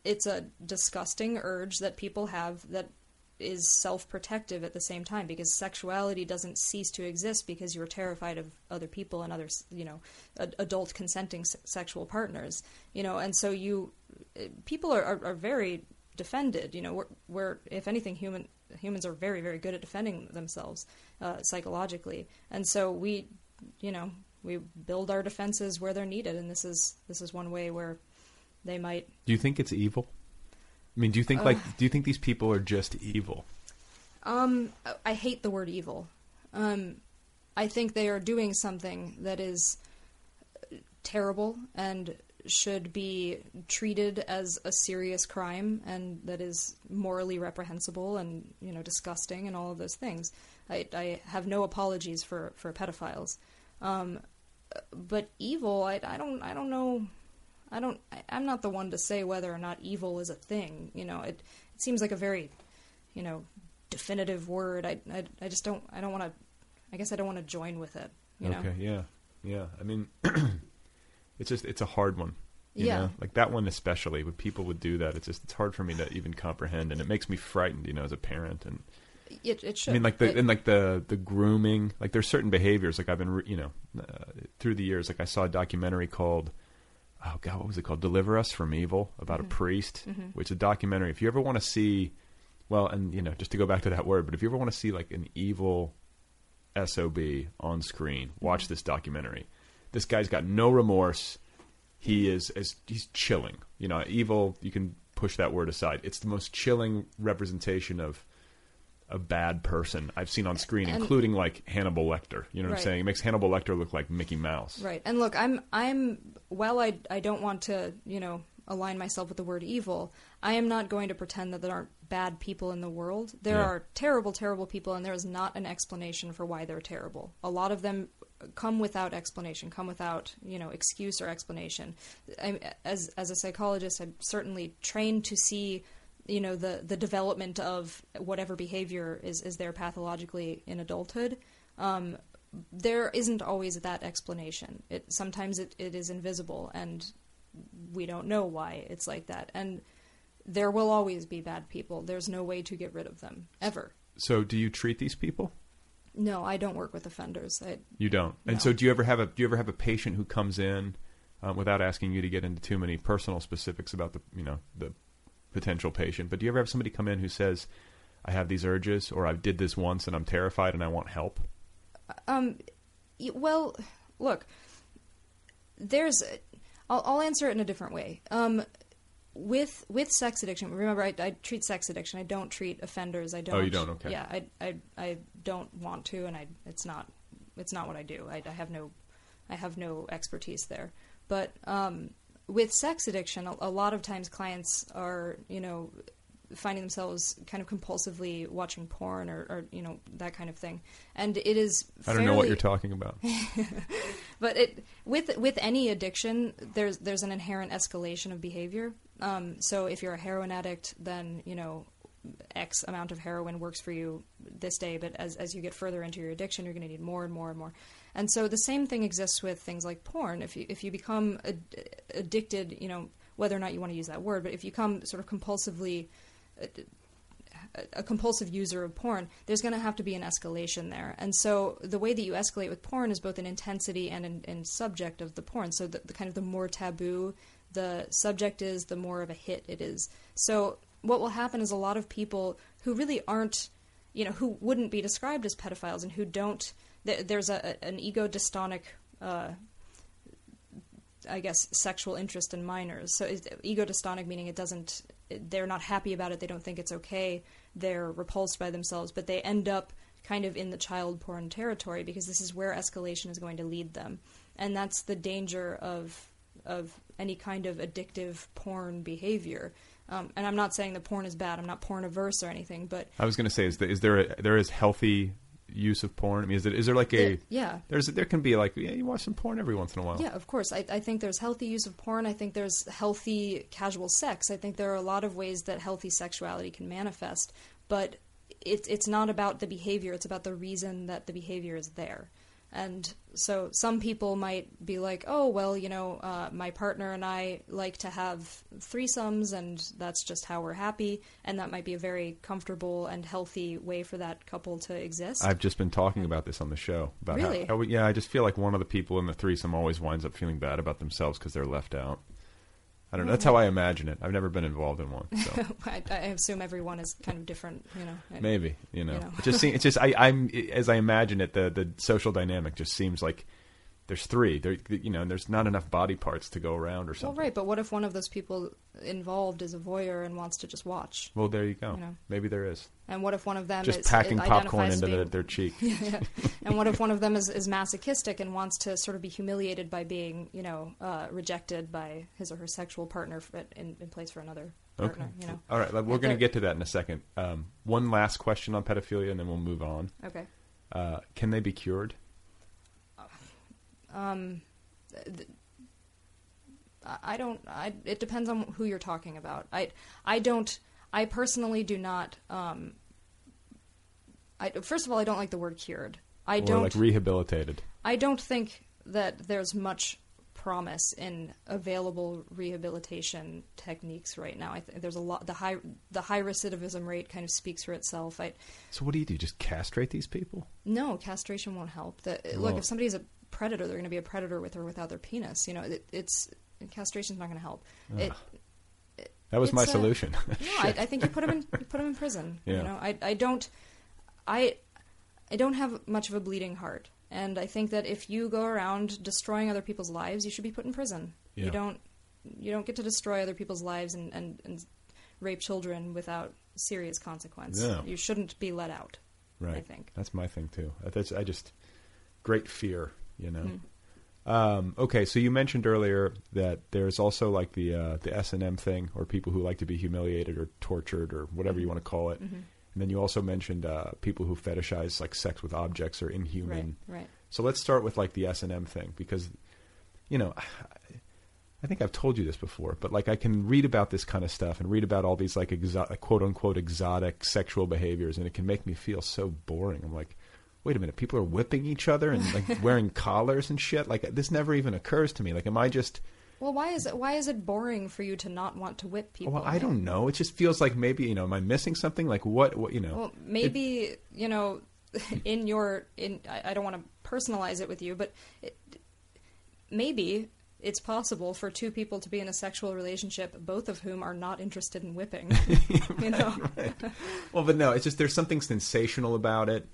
it's a disgusting urge that people have that is self-protective at the same time because sexuality doesn't cease to exist because you're terrified of other people and other, you know, adult consenting sexual partners. You know, and so you, people are, are, are very defended. You know, where, where if anything, human humans are very very good at defending themselves uh, psychologically, and so we, you know, we build our defenses where they're needed, and this is this is one way where they might. Do you think it's evil? I mean, do you think uh, like do you think these people are just evil? Um, I hate the word evil. Um, I think they are doing something that is terrible and should be treated as a serious crime and that is morally reprehensible and you know disgusting and all of those things. I, I have no apologies for for pedophiles, um, but evil. I, I don't I don't know. I don't. I, I'm not the one to say whether or not evil is a thing. You know, it it seems like a very, you know, definitive word. I I, I just don't. I don't want to. I guess I don't want to join with it. You okay. Know? Yeah. Yeah. I mean. <clears throat> it's just it's a hard one. You yeah. know? Like that one especially, when people would do that, it's just it's hard for me to even comprehend, and it makes me frightened. You know, as a parent, and it, it should. I mean, like the and like the the grooming, like there's certain behaviors. Like I've been, you know, uh, through the years, like I saw a documentary called. Oh God, what was it called? Deliver Us from Evil about mm-hmm. a priest, mm-hmm. which is a documentary. If you ever want to see, well, and you know, just to go back to that word, but if you ever want to see like an evil sob on screen, watch mm-hmm. this documentary. This guy's got no remorse he is as he's chilling. You know, evil. You can push that word aside. It's the most chilling representation of a bad person I've seen on screen, and, including like Hannibal Lecter. You know what right. I'm saying? It makes Hannibal Lecter look like Mickey Mouse. Right. And look, I'm I'm well. I I don't want to you know align myself with the word evil. I am not going to pretend that there aren't bad people in the world. There yeah. are terrible, terrible people, and there is not an explanation for why they're terrible. A lot of them come without explanation, come without you know excuse or explanation. I, as as a psychologist, I'm certainly trained to see you know the the development of whatever behavior is is there pathologically in adulthood. Um, there isn't always that explanation. It sometimes it, it is invisible, and we don't know why it's like that. And there will always be bad people. There's no way to get rid of them ever. So, do you treat these people? No, I don't work with offenders. I, you don't. No. And so, do you ever have a do you ever have a patient who comes in um, without asking you to get into too many personal specifics about the you know the potential patient? But do you ever have somebody come in who says, "I have these urges," or "I did this once and I'm terrified and I want help"? Um, well, look, there's. I'll, I'll answer it in a different way. Um, with with sex addiction, remember I, I, treat sex addiction. I don't treat offenders. I don't. Oh, you don't. Okay. Yeah, I, I, I don't want to, and I it's not it's not what I do. I, I have no I have no expertise there. But um, with sex addiction, a, a, lot of times clients are you know finding themselves kind of compulsively watching porn or, or you know that kind of thing, and it is. I don't know what you're talking about. <laughs> <laughs> but it with with any addiction, there's there's an inherent escalation of behavior. Um, so if you're a heroin addict, then you know X amount of heroin works for you this day, but as as you get further into your addiction, you're going to need more and more and more. And so the same thing exists with things like porn. If you if you become ad- addicted, you know whether or not you want to use that word, but if you become sort of compulsively a, a compulsive user of porn, there's going to have to be an escalation there. And so the way that you escalate with porn is both in intensity and in, in subject of the porn. So the, the kind of the more taboo the subject is, the more of a hit it is. So what will happen is a lot of people who really aren't, you know, who wouldn't be described as pedophiles and who don't. Th- there's a, an ego dystonic. Uh, I guess sexual interest in minors. So ego dystonic meaning it doesn't. They're not happy about it. They don't think it's okay. They're repulsed by themselves, but they end up kind of in the child porn territory because this is where escalation is going to lead them. and that's the danger of of any kind of addictive porn behavior. Um, and I'm not saying that porn is bad. I'm not porn averse or anything, but I was going to say, is, the, is there a, there is healthy use of porn? I mean, is, it, is there like a Yeah, yeah. There's there can be like yeah, you watch some porn every once in a while. Yeah, of course. I, I think there's healthy use of porn. I think there's healthy casual sex. I think there are a lot of ways that healthy sexuality can manifest, but it's it's not about the behavior. It's about the reason that the behavior is there. And so some people might be like, oh, well, you know, uh, my partner and I like to have threesomes, and that's just how we're happy. And that might be a very comfortable and healthy way for that couple to exist. I've just been talking about this on the show. About Really? How, how- yeah, I just feel like one of the people in the threesome always winds up feeling bad about themselves because they're left out. I don't know. That's mm-hmm. how I imagine it. I've never been involved in one. So. <laughs> I, I assume everyone is kind of different, you know. Maybe you know. You know. It just seems. It's just I, I'm as I imagine it. The the social dynamic just seems like there's three. There, you know, and there's not enough body parts to go around or something. Well, right, but what if one of those people involved is a voyeur and wants to just watch? Well, there you go. You know. Maybe there is. And what if one of them just is, packing it popcorn into as the, their cheek. <laughs> yeah, yeah. And what if one of them is, is masochistic and wants to sort of be humiliated by being, you know, uh, rejected by his or her sexual partner in, in place for another Okay. You know. All right. We're going to get to that in a second. Um, one last question on pedophilia, and then we'll move on. Okay. Uh, can they be cured? Um, th- I don't. I, it depends on who you're talking about. I I don't. I personally do not. Um, I first of all, I don't like the word cured. I or don't. like rehabilitated? I don't think that there's much promise in available rehabilitation techniques right now. I think there's a lot. The high the high recidivism rate kind of speaks for itself. I So what do you do? Just castrate these people? no castration won't help. The, look, if somebody's a predator, they're going to be a predator with or without their penis. You know, it, it's castration's not going to help. It, That was my a- solution. <laughs> no, I, <laughs> I think you put them in you put him in prison. Yeah. You know, I I don't I I don't have much of a bleeding heart, and I think that if you go around destroying other people's lives, you should be put in prison. Yeah. You don't you don't get to destroy other people's lives and, and, and rape children without serious consequence. No. You shouldn't be let out. Right. I think. That's my thing too. Uh, That's I just great fear, you know. Hmm. Um, okay, so you mentioned earlier that there's also like the uh, the S and M thing, or people who like to be humiliated or tortured or whatever you want to call it. Mhm. And then you also mentioned uh, people who fetishize like sex with objects or inhuman. Right, right. So let's start with like the S and M thing because, you know, <sighs> I think I've told you this before, but like I can read about this kind of stuff and read about all these like exo- quote unquote exotic sexual behaviors, and it can make me feel so boring. I'm like, wait a minute, people are whipping each other and like <laughs> wearing collars and shit. Like this never even occurs to me. Like, am I just? Well, why is it why is it boring for you to not want to whip people? Well, I don't know. It just feels like maybe you know, am I missing something? Like what? What you know? Well, maybe you know, <laughs> in your in I, don't want to personalize it with you, but it, maybe it's possible for two people to be in a sexual relationship, both of whom are not interested in whipping. <laughs> you know, Well, but no, it's just there's something sensational about it,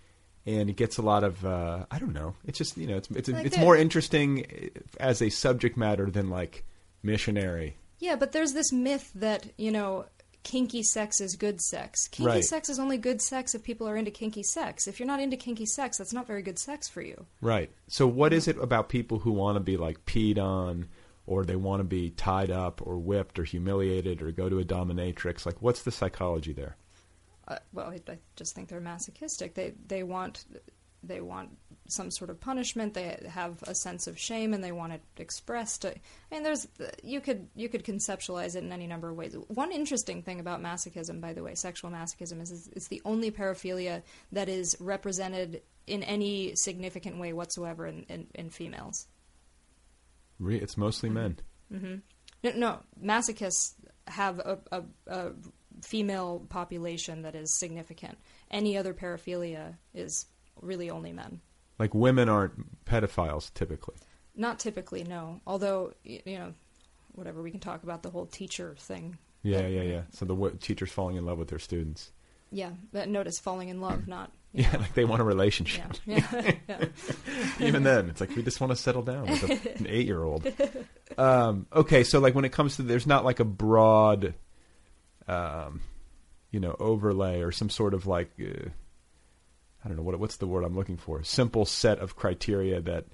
and it gets a lot of uh, I don't know. It's just you know it's it's Like it's more interesting as a subject matter than like missionary. yeah. But there's this myth that you know. Kinky sex is good sex. Kinky Right. sex is only good sex if people are into kinky sex. If you're not into kinky sex, that's not very good sex for you. Right. So what is it about people who want to be like peed on, or they want to be tied up, or whipped, or humiliated, or go to a dominatrix? Like, what's the psychology there? Uh, well, I, I just think they're masochistic. They they want they want some sort of punishment. They have a sense of shame, and they want it expressed. I mean, there's you could you could conceptualize it in any number of ways. One interesting thing about masochism, by the way, sexual masochism is, is it's the only paraphilia that is represented in any significant way whatsoever in, in, in females. Re- It's mostly men. hmm No, no, masochists have a, a, a female population that is significant. Any other paraphilia is really only men. Like women aren't pedophiles typically. Not typically, no. Although, you know, whatever, we can talk about the whole teacher thing. Yeah, yeah, yeah. So the w- teachers falling in love with their students. Yeah, but notice falling in love, not. Yeah, like they want a relationship. Yeah, yeah, <laughs> <laughs> yeah. Even then, it's like we just want to settle down with a, an eight-year-old. <laughs> Um, okay, so like when it comes to, there's not like a broad, um, you know, overlay or some sort of like, uh, I don't know what what's the word I'm looking for. Simple set of criteria that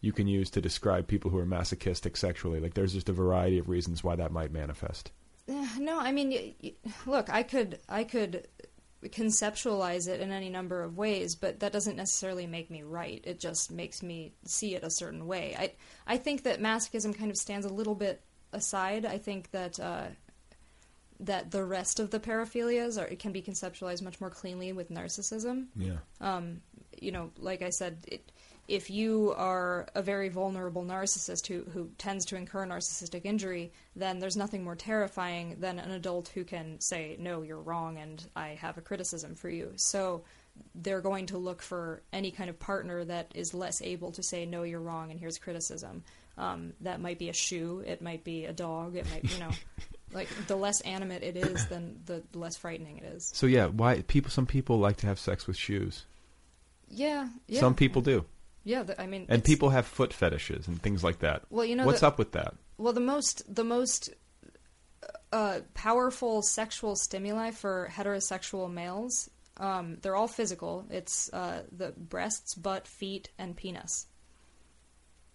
you can use to describe people who are masochistic sexually. Like there's just a variety of reasons why that might manifest. Eh, No, I mean, look, I could, I could conceptualize it in any number of ways, but that doesn't necessarily make me right. It just makes me see it a certain way. I, I think that masochism kind of stands a little bit aside. I think that uh, that the rest of the paraphilias are can be conceptualized much more cleanly with narcissism. Yeah. Um, you know, like I said, it, if you are a very vulnerable narcissist who, who tends to incur narcissistic injury, then there's nothing more terrifying than an adult who can say, no, you're wrong and I have a criticism for you. So they're going to look for any kind of partner that is less able to say, no, you're wrong and here's criticism. Um, that might be a shoe, it might be a dog, it might, you know, <laughs> like the less animate it is, then the less frightening it is. So yeah, why people? Some people like to have sex with shoes. Yeah, yeah. Some people do. Yeah, the, I mean, And people have foot fetishes and things like that. Well, you know, what's the- up with that? Well, the most the most uh, powerful sexual stimuli for heterosexual males, um, they're all physical. It's uh, the breasts, butt, feet, and penis.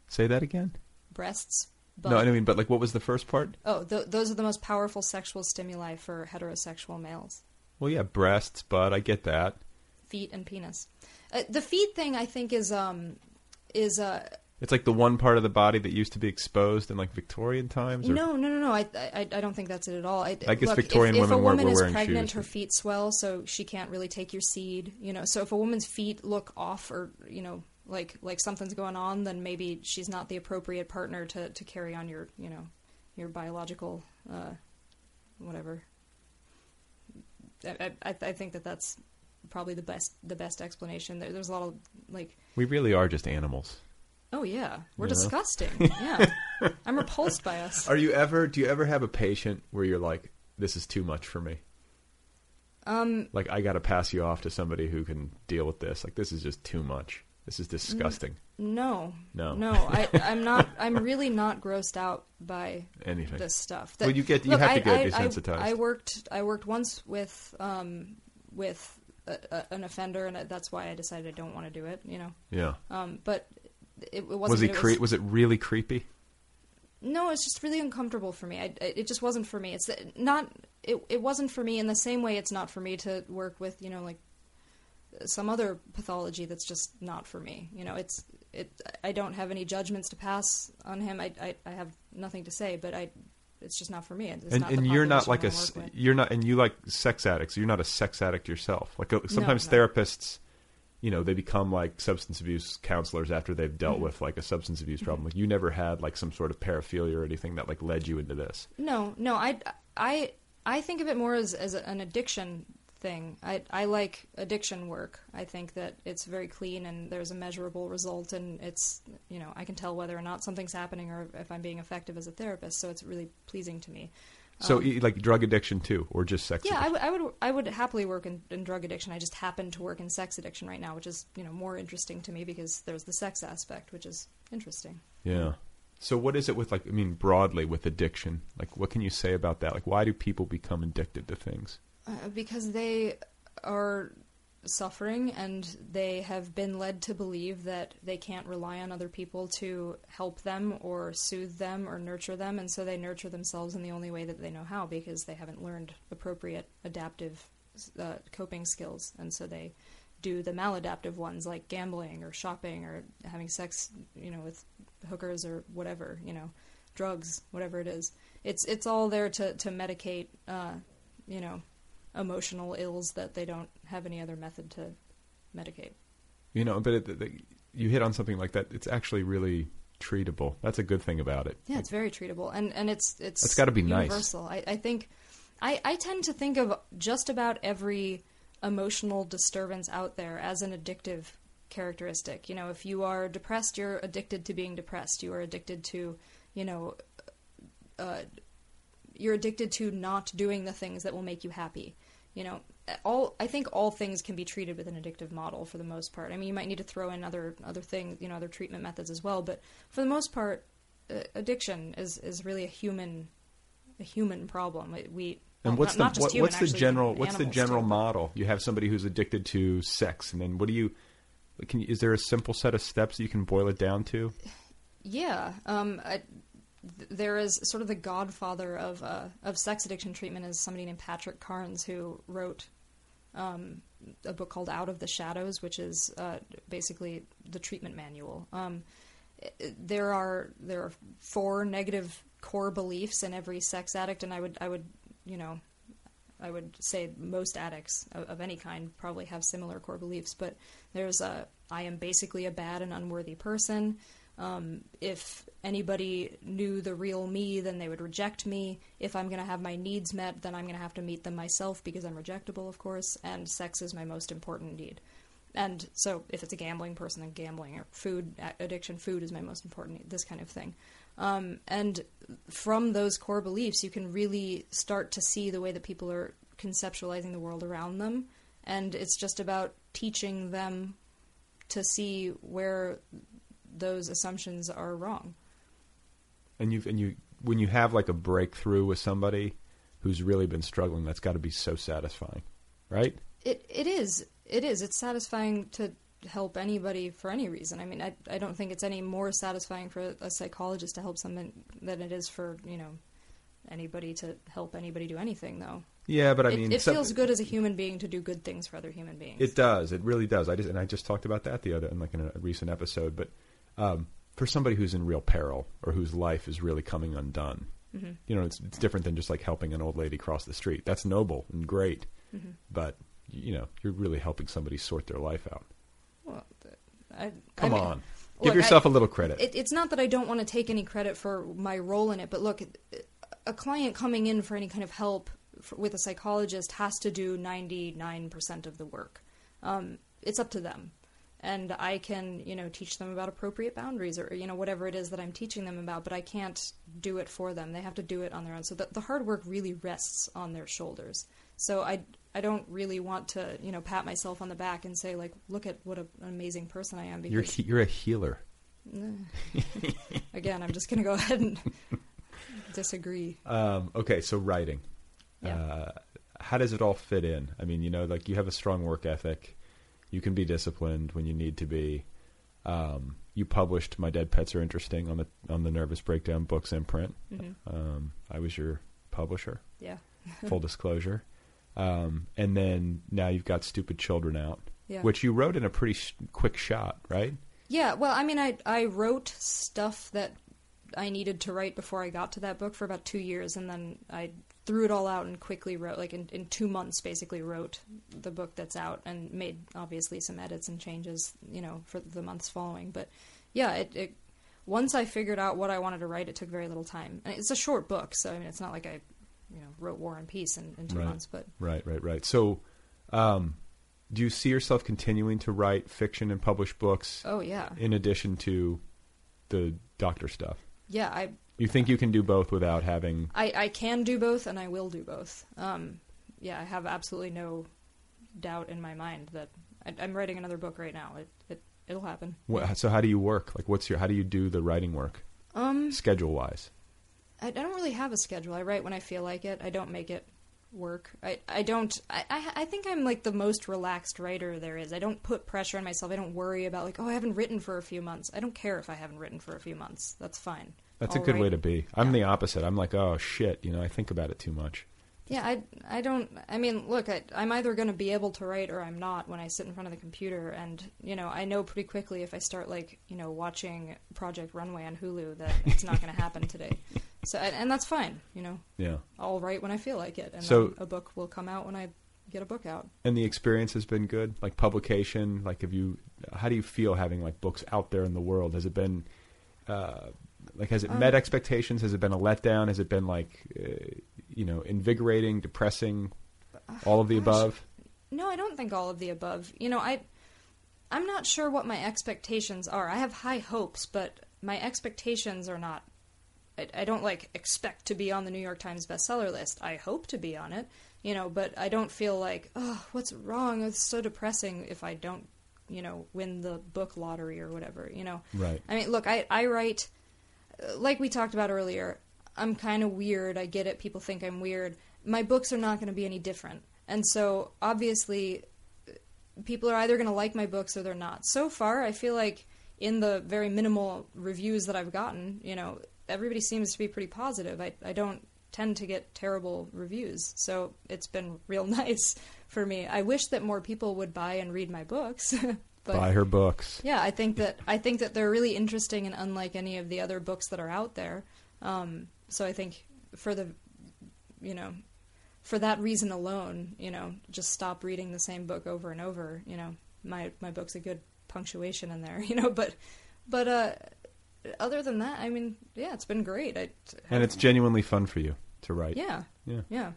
Say that again. Breasts, butt. No, I mean, but like, what was the first part? Oh, th- those are the most powerful sexual stimuli for heterosexual males. Well, yeah, breasts, butt. I get that. Feet and penis. Uh, the feet thing, I think, is um, is uh, It's like the one part of the body that used to be exposed in like Victorian times. Or... No, no, no, no. I, I, I don't think that's it at all. I, I guess look, Victorian if, if women a woman were is pregnant, shoes, her feet swell, so she can't really take your seed. You know, so if a woman's feet look off, or you know, like like something's going on, then maybe she's not the appropriate partner to, to carry on your you know your biological uh, whatever. I, I, I think that that's probably the best the best explanation. There, there's a lot of like We really are just animals. Oh yeah, we're You know? disgusting. <laughs> Yeah, I'm repulsed by us. Are you ever? Do you ever have a patient where you're like, "This is too much for me"? Um, Like, I got to pass you off to somebody who can deal with this. Like, this is just too much. This is disgusting. No, No. no. I, I'm not. <laughs> I'm really not grossed out by Anything. this stuff. Well, you get- you look, have to get I, I- desensitized. I, worked. I worked once with um, with a, a, an offender, and that's why I decided I don't want to do it. You know. Yeah. Um, but it, it wasn't. Was he that it cre- was it really creepy? No, it's just really uncomfortable for me. I, I- it just wasn't for me. It's not. It it wasn't for me in the same way. It's not for me to work with. You know, like some other pathology that's just not for me. You know, it's it. I don't have any judgments to pass on him. I I, I have nothing to say, but I. It's just not for me. It's and not and you're not like a I wanna s- work with. you're not and you like sex addicts. You're not a sex addict yourself. Like uh, sometimes no. therapists, you know, they become like substance abuse counselors after they've dealt Mhm. with like a substance abuse problem. Like you never had like some sort of paraphilia or anything that like led you into this. No, no, I, I, I think of it more as, as an addiction thing. I, I like addiction work. I think that it's very clean and there's a measurable result, and it's, you know, I can tell whether or not something's happening or if I'm being effective as a therapist. So it's really pleasing to me. So Um, like drug addiction too, or just sex? yeah, I would, I would, I would happily work in, in drug addiction. I just happen to work in sex addiction right now, which is, you know, more interesting to me because there's the sex aspect, which is interesting. Yeah. So what is it with like I mean broadly with addiction? Like what can you say about that? Like why do people become addicted to things? Uh, because they are suffering and they have been led to believe that they can't rely on other people to help them or soothe them or nurture them, and so they nurture themselves in the only way that they know how because they haven't learned appropriate adaptive uh, coping skills, and so they do the maladaptive ones like gambling or shopping or having sex, you know, with hookers or whatever, you know, drugs, whatever it is. It's it's all there to to medicate, uh, you know, emotional ills that they don't have any other method to medicate. You know, but it, the, you hit on something like that. It's actually really treatable. That's a good thing about it. Yeah, it's very treatable, and and it's it's That's gotta be nice. universal. I, I think I I tend to think of just about every emotional disturbance out there as an addictive characteristic. You know, if you are depressed, you're addicted to being depressed. You are addicted to, you know, uh, you're addicted to not doing the things that will make you happy. You know, all I think all things can be treated with an addictive model for the most part. I mean, you might need to throw in other other things, you know, other treatment methods as well, but for the most part, uh, addiction is is really a human a human problem. We And well, what's not, not the just what, human, what's the general what's the general too. model? You have somebody who's addicted to sex, and then what do you Can you, is there a simple set of steps you can boil it down to? Yeah, um, I, there is sort of the godfather of uh, of sex addiction treatment is somebody named Patrick Carnes who wrote um, a book called Out of the Shadows, which is uh, basically the treatment manual. Um, there are there are four negative core beliefs in every sex addict, and I would I would you know I would say most addicts of, of any kind probably have similar core beliefs. But there's a I am basically a bad and unworthy person. Um, if anybody knew the real me, then they would reject me. If I'm going to have my needs met, then I'm going to have to meet them myself because I'm rejectable, of course, and sex is my most important need. And so, if it's a gambling person, then gambling or food addiction, food is my most important need, this kind of thing. Um, and from those core beliefs, you can really start to see the way that people are conceptualizing the world around them. And it's just about teaching them to see where those assumptions are wrong. And you and you when you have like a breakthrough with somebody who's really been struggling, that's got to be so satisfying, right? It it is it is it's satisfying to help anybody for any reason. I mean, I I don't think it's any more satisfying for a psychologist to help someone than it is for you know anybody to help anybody do anything though. Yeah, but I mean, it, some- feels good as a human being to do good things for other human beings. It does. It really does. I just and I just talked about that the other in like in a recent episode. But um, for somebody who's in real peril or whose life is really coming undone, Mhm. you know, it's it's different than just like helping an old lady cross the street. That's noble and great, Mhm. but you know, you're really helping somebody sort their life out. Well, I, Come I mean, on. Give look, yourself I- a little credit. It, it's not that I don't want to take any credit for my role in it, but look, a client coming in for any kind of help f with a psychologist has to do 99% of the work. Um, it's up to them. And I can, you know, teach them about appropriate boundaries or, you know, whatever it is that I'm teaching them about, but I can't do it for them. They have to do it on their own. So the, the hard work really rests on their shoulders. So I, I don't really want to, you know, pat myself on the back and say, like, look at what a, an amazing person I am. You're Because you're a healer. <laughs> Again, I'm just going to go ahead and <laughs> disagree. Um, okay, so writing. Uh, how does it all fit in? I mean, you know, like you have a strong work ethic. You can be disciplined when you need to be. Um, you published "My Dead Pets Are Interesting" on the on the Nervous Breakdown Books imprint. Mhm. Um, I was your publisher. Yeah. <laughs> Full disclosure. Um, and then now you've got "Stupid Children" out, Yeah. which you wrote in a pretty sh- quick shot, right? Yeah, well, I mean, I I wrote stuff that I needed to write before I got to that book for about two years, and then I threw it all out and quickly wrote, like in, in two months, basically wrote the book that's out and made obviously some edits and changes, you know, for the months following. But yeah, it, it once I figured out what I wanted to write, it took very little time. And it's a short book, so I mean, it's not like I, you know, wrote War and Peace in, in two right. months, but right, right, right. So, um, do you see yourself continuing to write fiction and publish books? Oh, yeah. In addition to the doctor stuff, yeah, I you think you can do both without having? I, I can do both, and I will do both. Um, yeah, I have absolutely no doubt in my mind that I, I'm writing another book right now. It, it it'll happen. What, so, how do you work? Like, what's your? How do you do the writing work? Um, schedule wise. I, I don't really have a schedule. I write when I feel like it. I don't make it work. I, I don't. I, I I think I'm like the most relaxed writer there is. I don't put pressure on myself. I don't worry about like oh I haven't written for a few months. I don't care if I haven't written for a few months. That's fine. That's a good way to be. I'm the opposite. I'm like, oh shit, you know, I think about it too much. Yeah, I, I don't. I mean, look, I, I'm either going to be able to write or I'm not when I sit in front of the computer, and you know, I know pretty quickly if I start like you know watching Project Runway on Hulu that it's not going to happen <laughs> today. So, and, and that's fine. You know, Yeah. I'll write when I feel like it, and So- a book will come out when I get a book out. And the experience has been good, like publication. Like, have you? How do you feel having like books out there in the world? Has it been? Uh, like, has it Um, met expectations? Has it been a letdown? Has it been like, uh, you know, invigorating, depressing, all of the gosh. above? No, I don't think all of the above. You know, I I'm not sure what my expectations are. I have high hopes, but my expectations are not I, I don't like expect to be on the New York Times bestseller list. I hope to be on it, you know, but I don't feel like, oh, what's wrong? It's so depressing if I don't, you know, win the book lottery or whatever, you know. Right. I mean, look, I I write like we talked about earlier. I'm kind of weird. I get it. People think I'm weird. My books are not going to be any different. And so, obviously, people are either going to like my books or they're not. So far, I feel like in the very minimal reviews that I've gotten, you know, everybody seems to be pretty positive. I I don't tend to get terrible reviews, so it's been real <laughs> nice for me. I wish that more people would buy and read my books. <laughs> but, buy her books. Yeah, I think that I think that they're really interesting and unlike any of the other books that are out there. Um, so I think for the, you know, for that reason alone, you know, just stop reading the same book over and over. You know, my my book's a good punctuation in there. <laughs> You know, but but uh, other than that, I mean, yeah, it's been great. I, and it's genuinely fun for you to write. Yeah. Yeah. Yeah.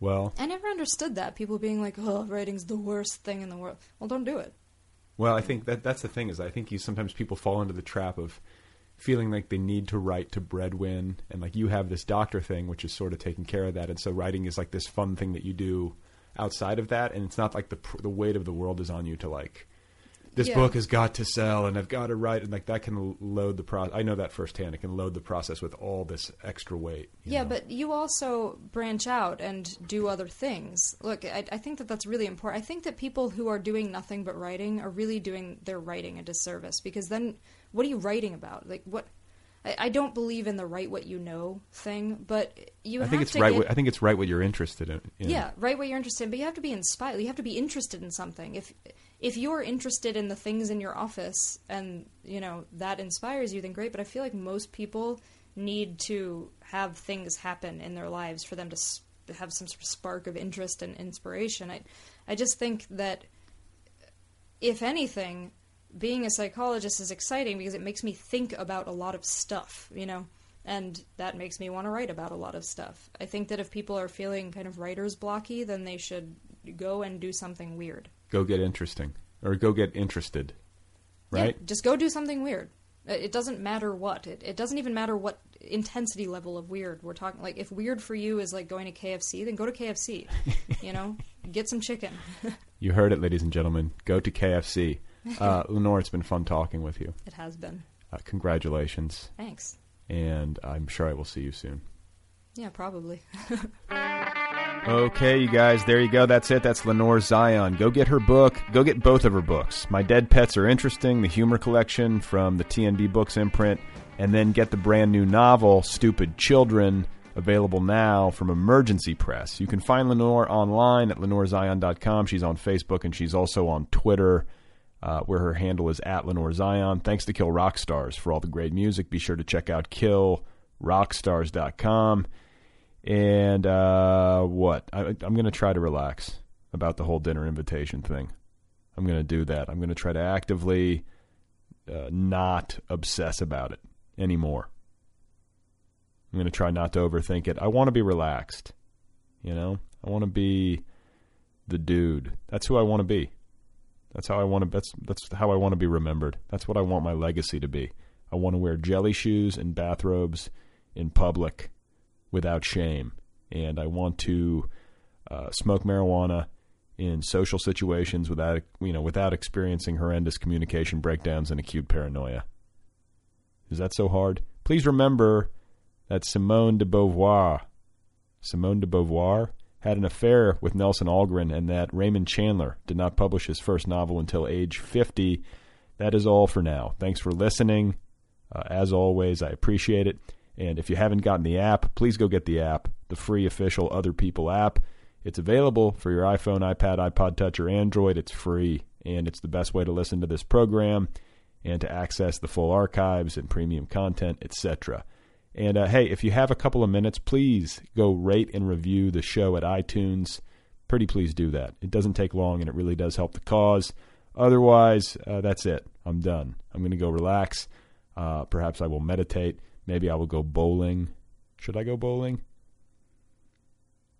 Well, I never understood that. People being like, "Oh, writing's the worst thing in the world." Well, don't do it. Well, I think that that's the thing is I think you sometimes people fall into the trap of feeling like they need to write to breadwin and like you have this doctor thing which is sort of taking care of that. And so writing is like this fun thing that you do outside of that. And it's not like the the weight of the world is on you to like this yeah. book has got to sell and I've got to write and like that can load the process. I know that firsthand. It can load the process with all this extra weight. Yeah, know? but you also branch out and do other things. Look, I, I, think that that's really important. I think that people who are doing nothing but writing are really doing their writing a disservice because then what are you writing about? Like what? I, don't believe in the write what you know thing, but you. I think it's right. Get, what, I think it's right what you're interested in. in. Yeah, write what you're interested in, but you have to be inspired. You have to be interested in something. If if you're interested in the things in your office and you know that inspires you then great but i feel like most people need to have things happen in their lives for them to have some sort of spark of interest and inspiration. I i just think that if anything being a psychologist is exciting because it makes me think about a lot of stuff you know and that makes me want to write about a lot of stuff. I think that if people are feeling kind of writer's blocky then they should go and do something weird go get interesting or go get interested, right? Yeah, just go do something weird. It doesn't matter what. It, it doesn't even matter what intensity level of weird we're talking. Like, if weird for you is like going to KFC, then go to KFC. <laughs> you know, get some chicken. <laughs> you heard it, ladies and gentlemen. Go to KFC. <laughs> Uh, Lenore, it's been fun talking with you. It has been. Uh, congratulations. Thanks. And I'm sure I will see you soon. Yeah, probably. Okay, you guys, there you go. That's it. That's Lenore Zion. Go get her book. Go get both of her books. My Dead Pets Are Interesting, the humor collection from the TNB Books imprint, and then get the brand new novel, Stupid Children, available now from Emergency Press. You can find Lenore online at lenorezion.com. She's on Facebook and she's also on Twitter. Uh, where her handle is at Lenore Zion. Thanks to Kill Rock Stars for all the great music. Be sure to check out killrockstars.com. And uh, what? I, I'm going to try to relax about the whole dinner invitation thing. I'm going to do that. I'm going to try to actively uh, not obsess about it anymore. I'm going to try not to overthink it. I want to be relaxed. You know, I want to be the dude. That's who I want to be. That's how I want to. That's that's how I want to be remembered. That's what I want my legacy to be. I want to wear jelly shoes and bathrobes in public without shame. And I want to uh, smoke marijuana in social situations without you know without experiencing horrendous communication breakdowns and acute paranoia. Is that so hard? Please remember that Simone de Beauvoir, Simone de Beauvoir had an affair with Nelson Algren and that Raymond Chandler did not publish his first novel until age 50. That is all for now. Thanks for listening. Uh, as always, I appreciate it. And if you haven't gotten the app, please go get the app, the free official Other People app. It's available for your iPhone, iPad, iPod Touch, or Android. It's free, and it's the best way to listen to this program and to access the full archives and premium content, etc. And uh, hey, if you have a couple of minutes, please go rate and review the show at iTunes. Pretty please do that. It doesn't take long, and it really does help the cause. Otherwise, uh, that's it. I'm done. I'm going to go relax. Uh, perhaps I will meditate. Maybe I will go bowling. Should I go bowling?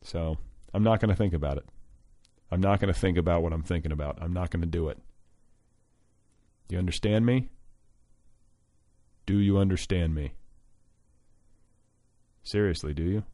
So I'm not going to think about it. I'm not going to think about what I'm thinking about. I'm not going to do it. Do you understand me? Do you understand me? Seriously, do you?